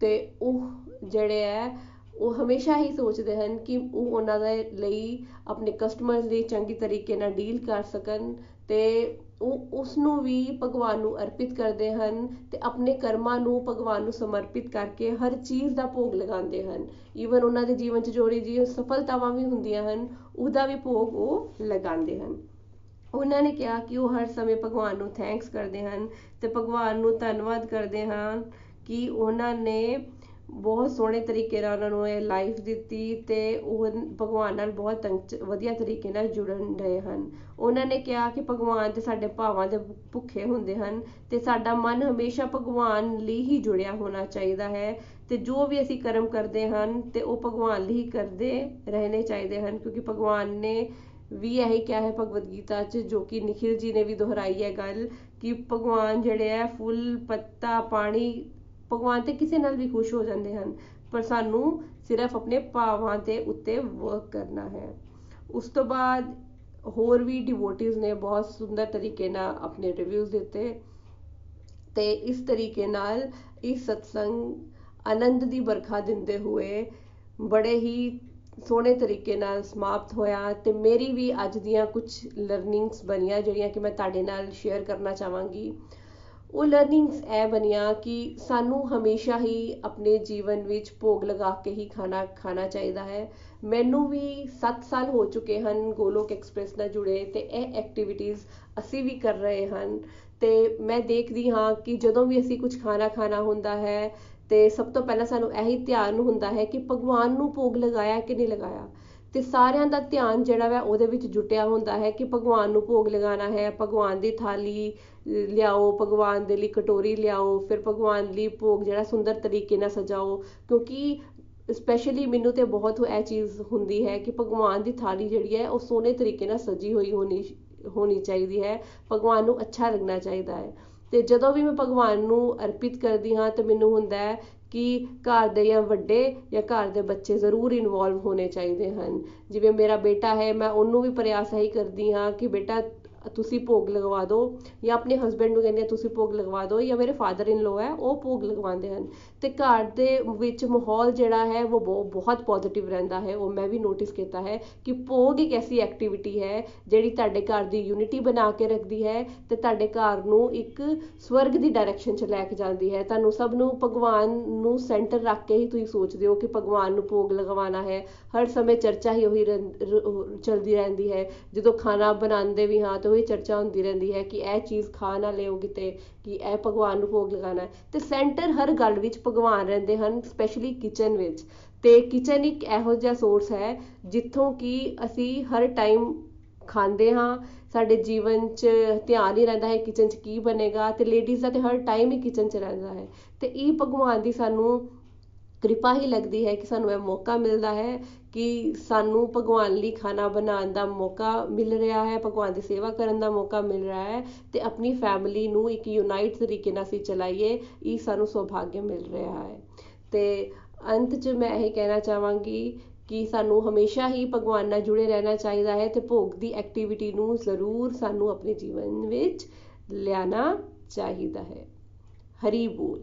ਤੇ ਉਹ ਜਿਹੜੇ ਹੈ ਉਹ ਹਮੇਸ਼ਾ ਹੀ ਸੋਚਦੇ ਹਨ ਕਿ ਉਹ ਉਹਨਾਂ ਦੇ ਲਈ ਆਪਣੇ ਕਸਟਮਰਸ ਲਈ ਚੰਗੀ ਤਰੀਕੇ ਨਾਲ ਡੀਲ ਕਰ ਸਕਣ ਤੇ ਉਹ ਉਸ ਨੂੰ ਵੀ ਭਗਵਾਨ ਨੂੰ ਅਰਪਿਤ ਕਰਦੇ ਹਨ ਤੇ ਆਪਣੇ ਕਰਮਾਂ ਨੂੰ ਭਗਵਾਨ ਨੂੰ ਸਮਰਪਿਤ ਕਰਕੇ ਹਰ ਚੀਜ਼ ਦਾ ਭੋਗ ਲਗਾਉਂਦੇ ਹਨ। ਈਵਨ ਉਹਨਾਂ ਦੇ ਜੀਵਨ 'ਚ ਜੋੜੀ ਜੀ ਸਫਲਤਾਵਾਂ ਵੀ ਹੁੰਦੀਆਂ ਹਨ, ਉਹਦਾ ਵੀ ਭੋਗ ਉਹ ਲਗਾਉਂਦੇ ਹਨ। ਉਹਨਾਂ ਨੇ ਕਿਹਾ ਕਿ ਉਹ ਹਰ ਸਮੇਂ ਭਗਵਾਨ ਨੂੰ ਥੈਂਕਸ ਕਰਦੇ ਹਨ ਤੇ ਭਗਵਾਨ ਨੂੰ ਧੰਨਵਾਦ ਕਰਦੇ ਹਨ ਕਿ ਉਹਨਾਂ ਨੇ ਬਹੁਤ ਸੋਹਣੇ ਤਰੀਕੇ ਨਾਲ ਉਹਨਾਂ ਨੂੰ ਇਹ ਲਾਈਫ ਦਿੱਤੀ ਤੇ ਉਹ ਭਗਵਾਨ ਨਾਲ ਬਹੁਤ ਵਧੀਆ ਤਰੀਕੇ ਨਾਲ ਜੁੜਨ ਰਹੇ ਹਨ। ਉਹਨਾਂ ਨੇ ਕਿਹਾ ਕਿ ਭਗਵਾਨ ਤੇ ਸਾਡੇ ਭਾਵਾਂ ਦੇ ਭੁੱਖੇ ਹੁੰਦੇ ਹਨ ਤੇ ਸਾਡਾ ਮਨ ਹਮੇਸ਼ਾ ਭਗਵਾਨ ਲਈ ਹੀ ਜੁੜਿਆ ਹੋਣਾ ਚਾਹੀਦਾ ਹੈ ਤੇ ਜੋ ਵੀ ਅਸੀਂ ਕਰਮ ਕਰਦੇ ਹਨ ਤੇ ਉਹ ਭਗਵਾਨ ਲਈ ਹੀ ਕਰਦੇ ਰਹਿਣੇ ਚਾਹੀਦੇ ਹਨ ਕਿਉਂਕਿ ਭਗਵਾਨ ਨੇ ਵੀ ਇਹੀ ਕਿਹਾ ਹੈ ਭਗਵਦ ਗੀਤਾ 'ਚ ਜੋ ਕਿ ਨikhil ਜੀ ਨੇ ਵੀ ਦੁਹਰਾਈ ਹੈ ਗੱਲ ਕਿ ਭਗਵਾਨ ਜਿਹੜੇ ਹੈ ਫੁੱਲ, ਪੱਤਾ, ਪਾਣੀ ਭਗਵਾਨ ਤੇ ਕਿਸੇ ਨਾਲ ਵੀ ਖੁਸ਼ ਹੋ ਜਾਂਦੇ ਹਨ, ਪਰ ਸਾਨੂੰ ਸਿਰਫ ਆਪਣੇ ਭਾਵਾਂ ਦੇ ਉੱਤੇ ਵਰਕ ਕਰਨਾ ਹੈ। ਉਸ ਤੋਂ ਬਾਅਦ ਹੋਰ ਵੀ ਡਿਵੋਟਿਵਸ ਨੇ ਬਹੁਤ ਸੁੰਦਰ ਤਰੀਕੇ ਨਾਲ ਆਪਣੇ ਰਿਵਿਊਜ਼ ਦਿੱਤੇ ਤੇ ਇਸ ਤਰੀਕੇ ਨਾਲ ਇਸ ਸਤਸੰਗ ਆਨੰਦ ਦੀ ਵਰਖਾ ਦਿੰਦੇ ਹੋਏ ਬੜੇ ਹੀ ਸੋਹਣੇ ਤਰੀਕੇ ਨਾਲ ਸਮਾਪਤ ਹੋਇਆ ਤੇ ਮੇਰੀ ਵੀ ਅੱਜ ਦੀਆਂ ਕੁਝ ਲਰਨਿੰਗਸ ਬਣੀਆਂ ਜਿਹੜੀਆਂ ਕਿ ਮੈਂ ਤੁਹਾਡੇ ਨਾਲ ਸ਼ੇਅਰ ਕਰਨਾ ਚਾਹਾਂਗੀ। ਉਹ ਲਰਨਿੰਗਸ ਇਹ ਬਣੀਆਂ ਕਿ ਸਾਨੂੰ ਹਮੇਸ਼ਾ ਹੀ ਆਪਣੇ ਜੀਵਨ ਵਿੱਚ ਭੋਗ ਲਗਾ ਕੇ ਹੀ ਖਾਣਾ ਖਾਣਾ ਚਾਹੀਦਾ ਹੈ। ਮੈਨੂੰ ਵੀ 7 ਸਾਲ ਹੋ ਚੁੱਕੇ ਹਨ ਗੋਲੋਕ ਐਕਸਪ੍ਰੈਸ ਨਾਲ ਜੁੜੇ ਤੇ ਇਹ ਐਕਟੀਵਿਟੀਜ਼ ਅਸੀਂ ਵੀ ਕਰ ਰਹੇ ਹਨ। ਤੇ ਮੈਂ ਦੇਖਦੀ ਹਾਂ ਕਿ ਜਦੋਂ ਵੀ ਅਸੀਂ ਕੁਝ ਖਾਣਾ ਖਾਣਾ ਹੁੰਦਾ ਹੈ ਤੇ ਸਭ ਤੋਂ ਪਹਿਲਾਂ ਸਾਨੂੰ ਇਹੀ ਧਿਆਨ ਹੁੰਦਾ ਹੈ ਕਿ ਭਗਵਾਨ ਨੂੰ ਭੋਗ ਲਗਾਇਆ ਕਿ ਨਹੀਂ ਲਗਾਇਆ। ਤੇ ਸਾਰਿਆਂ ਦਾ ਧਿਆਨ ਜਿਹੜਾ ਵਾ ਉਹਦੇ ਵਿੱਚ ਜੁਟਿਆ ਹੁੰਦਾ ਹੈ ਕਿ ਭਗਵਾਨ ਨੂੰ ਭੋਗ ਲਗਾਉਣਾ ਹੈ, ਭਗਵਾਨ ਦੀ ਥਾਲੀ ਲਿਆਓ, ਭਗਵਾਨ ਦੇ ਲਈ ਕਟੋਰੀ ਲਿਆਓ, ਫਿਰ ਭਗਵਾਨ ਲਈ ਭੋਗ ਜਿਹੜਾ ਸੁੰਦਰ ਤਰੀਕੇ ਨਾਲ ਸਜਾਓ, ਕਿਉਂਕਿ ਸਪੈਸ਼ਲੀ ਮੈਨੂੰ ਤੇ ਬਹੁਤ ਇਹ ਚੀਜ਼ ਹੁੰਦੀ ਹੈ ਕਿ ਭਗਵਾਨ ਦੀ ਥਾਲੀ ਜਿਹੜੀ ਹੈ ਉਹ ਸੋਹਣੇ ਤਰੀਕੇ ਨਾਲ ਸਜੀ ਹੋਈ ਹੋਣੀ ਹੋਣੀ ਚਾਹੀਦੀ ਹੈ, ਭਗਵਾਨ ਨੂੰ ਅੱਛਾ ਲੱਗਣਾ ਚਾਹੀਦਾ ਹੈ। ਤੇ ਜਦੋਂ ਵੀ ਮੈਂ ਭਗਵਾਨ ਨੂੰ ਅਰਪਿਤ ਕਰਦੀ ਹਾਂ ਤੇ ਮੈਨੂੰ ਹੁੰਦਾ ਹੈ ਕਿ ਘਰ ਦੇ ਜਾਂ ਵੱਡੇ ਜਾਂ ਘਰ ਦੇ ਬੱਚੇ ਜ਼ਰੂਰ ਇਨਵੋਲਵ ਹੋਣੇ ਚਾਹੀਦੇ ਹਨ। ਜਿਵੇਂ ਮੇਰਾ ਬੇਟਾ ਹੈ, ਮੈਂ ਉਹਨੂੰ ਵੀ ਪ੍ਰਯਾਸ ਇਹੀ ਕਰਦੀ ਹਾਂ ਕਿ ਬੇਟਾ ਤੁਸੀਂ ਭੋਗ ਲਗਵਾ ਦਿਓ ਜਾਂ ਆਪਣੇ ਹਸਬੰਡ ਨੂੰ ਕਹਿੰਦੇ ਆ, ਤੁਸੀਂ ਭੋਗ ਲਗਵਾ ਦਿਓ ਜਾਂ ਮੇਰੇ ਫਾਦਰ ਇਨ ਲੋ ਹੈ, ਉਹ ਭੋਗ ਲਗਵਾਉਂਦੇ ਹਨ। ਤੇ ਘਰ ਦੇ ਵਿੱਚ ਮਾਹੌਲ ਜਿਹੜਾ ਹੈ, ਉਹ ਬਹੁਤ ਪੋਜ਼ਿਟਿਵ ਰਹਿੰਦਾ ਹੈ। ਉਹ ਮੈਂ ਵੀ ਨੋਟਿਸ ਕੀਤਾ ਹੈ ਕਿ ਭੋਗ ਇੱਕ ਐਸੀ ਐਕਟੀਵਿਟੀ ਹੈ ਜਿਹੜੀ ਤੁਹਾਡੇ ਘਰ ਦੀ ਯੂਨਿਟੀ ਬਣਾ ਕੇ ਰੱਖਦੀ ਹੈ ਤੇ ਤੁਹਾਡੇ ਘਰ ਨੂੰ ਇੱਕ ਸਵਰਗ ਦੀ ਡਾਇਰੈਕਸ਼ਨ 'ਚ ਲੈ ਕੇ ਜਾਂਦੀ ਹੈ। ਤੁਹਾਨੂੰ ਸਭ ਨੂੰ ਭਗਵਾਨ ਨੂੰ ਸੈਂਟਰ ਰੱਖ ਕੇ ਹੀ ਤੁਸੀਂ ਸੋਚਦੇ ਹੋ ਕਿ ਭਗਵਾਨ ਨੂੰ ਭੋਗ ਲਗਵਾਉਣਾ ਹੈ। ਹਰ ਸਮੇਂ ਚਰਚਾ ਹੀ ਉਹੀ ਚਲਦੀ ਰਹਿੰਦੀ ਹੈ। ਜਦੋਂ ਖਾਣਾ ਬਣਾਉਂਦੇ ਵੀ ਹਾਂ, ਤਾਂ ਉਹੀ ਚਰਚਾ ਹੁੰਦੀ ਰਹਿੰਦੀ ਹੈ ਕਿ ਇਹ ਚੀਜ਼ ਖਾ ਨਾ ਲਿਓ ਕਿਤੇ, ਕਿ ਇਹ ਭਗਵਾਨ ਨੂੰ ਭੋਗ ਲਗਾਉਣਾ ਤੇ ਸੈਂਟਰ ਹਰ ਗੱਲ ਵਿੱਚ ਭਗਵਾਨ ਰਹਿੰਦੇ ਹਨ ਸਪੈਸ਼ਲੀ ਕਿਚਨ ਵਿੱਚ। ਤੇ ਕਿਚਨ ਇੱਕ ਇਹੋ ਜਿਹਾ ਸੋਰਸ ਹੈ ਜਿੱਥੋਂ ਕਿ ਅਸੀਂ ਹਰ ਟਾਈਮ ਖਾਂਦੇ ਹਾਂ, ਸਾਡੇ ਜੀਵਨ 'ਚ ਧਿਆਨ ਹੀ ਰਹਿੰਦਾ ਹੈ ਕਿਚਨ 'ਚ ਕੀ ਬਣੇਗਾ ਤੇ ਲੇਡੀਜ਼ ਦਾ ਤੇ ਹਰ ਟਾਈਮ ਹੀ ਕਿਚਨ 'ਚ ਰਹਿੰਦਾ ਹੈ। ਤੇ ਇਹ ਭਗਵਾਨ ਦੀ ਸਾਨੂੰ ਕਿਰਪਾ ਹੀ ਲੱਗਦੀ ਹੈ ਕਿ ਸਾਨੂੰ ਇਹ ਮੌਕਾ ਮਿਲਦਾ ਹੈ ਕਿ ਸਾਨੂੰ ਭਗਵਾਨ ਲਈ ਖਾਣਾ ਬਣਾਉਣ ਦਾ ਮੌਕਾ ਮਿਲ ਰਿਹਾ ਹੈ, ਭਗਵਾਨ ਦੀ ਸੇਵਾ ਕਰਨ ਦਾ ਮੌਕਾ ਮਿਲ ਰਿਹਾ ਹੈ ਤੇ ਆਪਣੀ ਫੈਮਿਲੀ ਨੂੰ ਇੱਕ ਯੂਨਾਈਟ ਤਰੀਕੇ ਨਾਲ ਅਸੀਂ ਚਲਾਈਏ, ਇਹ ਸਾਨੂੰ ਸੁਭਾਗਿਆ ਮਿਲ ਰਿਹਾ ਹੈ। ਤੇ ਅੰਤ 'ਚ ਮੈਂ ਇਹ ਕਹਿਣਾ ਚਾਹਾਂਗੀ ਕਿ ਸਾਨੂੰ ਹਮੇਸ਼ਾ ਹੀ ਭਗਵਾਨ ਨਾਲ ਜੁੜੇ ਰਹਿਣਾ ਚਾਹੀਦਾ ਹੈ ਤੇ ਭੋਗ ਦੀ ਐਕਟੀਵਿਟੀ ਨੂੰ ਜ਼ਰੂਰ ਸਾਨੂੰ ਆਪਣੇ ਜੀਵਨ ਵਿੱਚ ਲਿਆਣਾ ਚਾਹੀਦਾ ਹੈ। ਹਰੀ ਬੋਲ।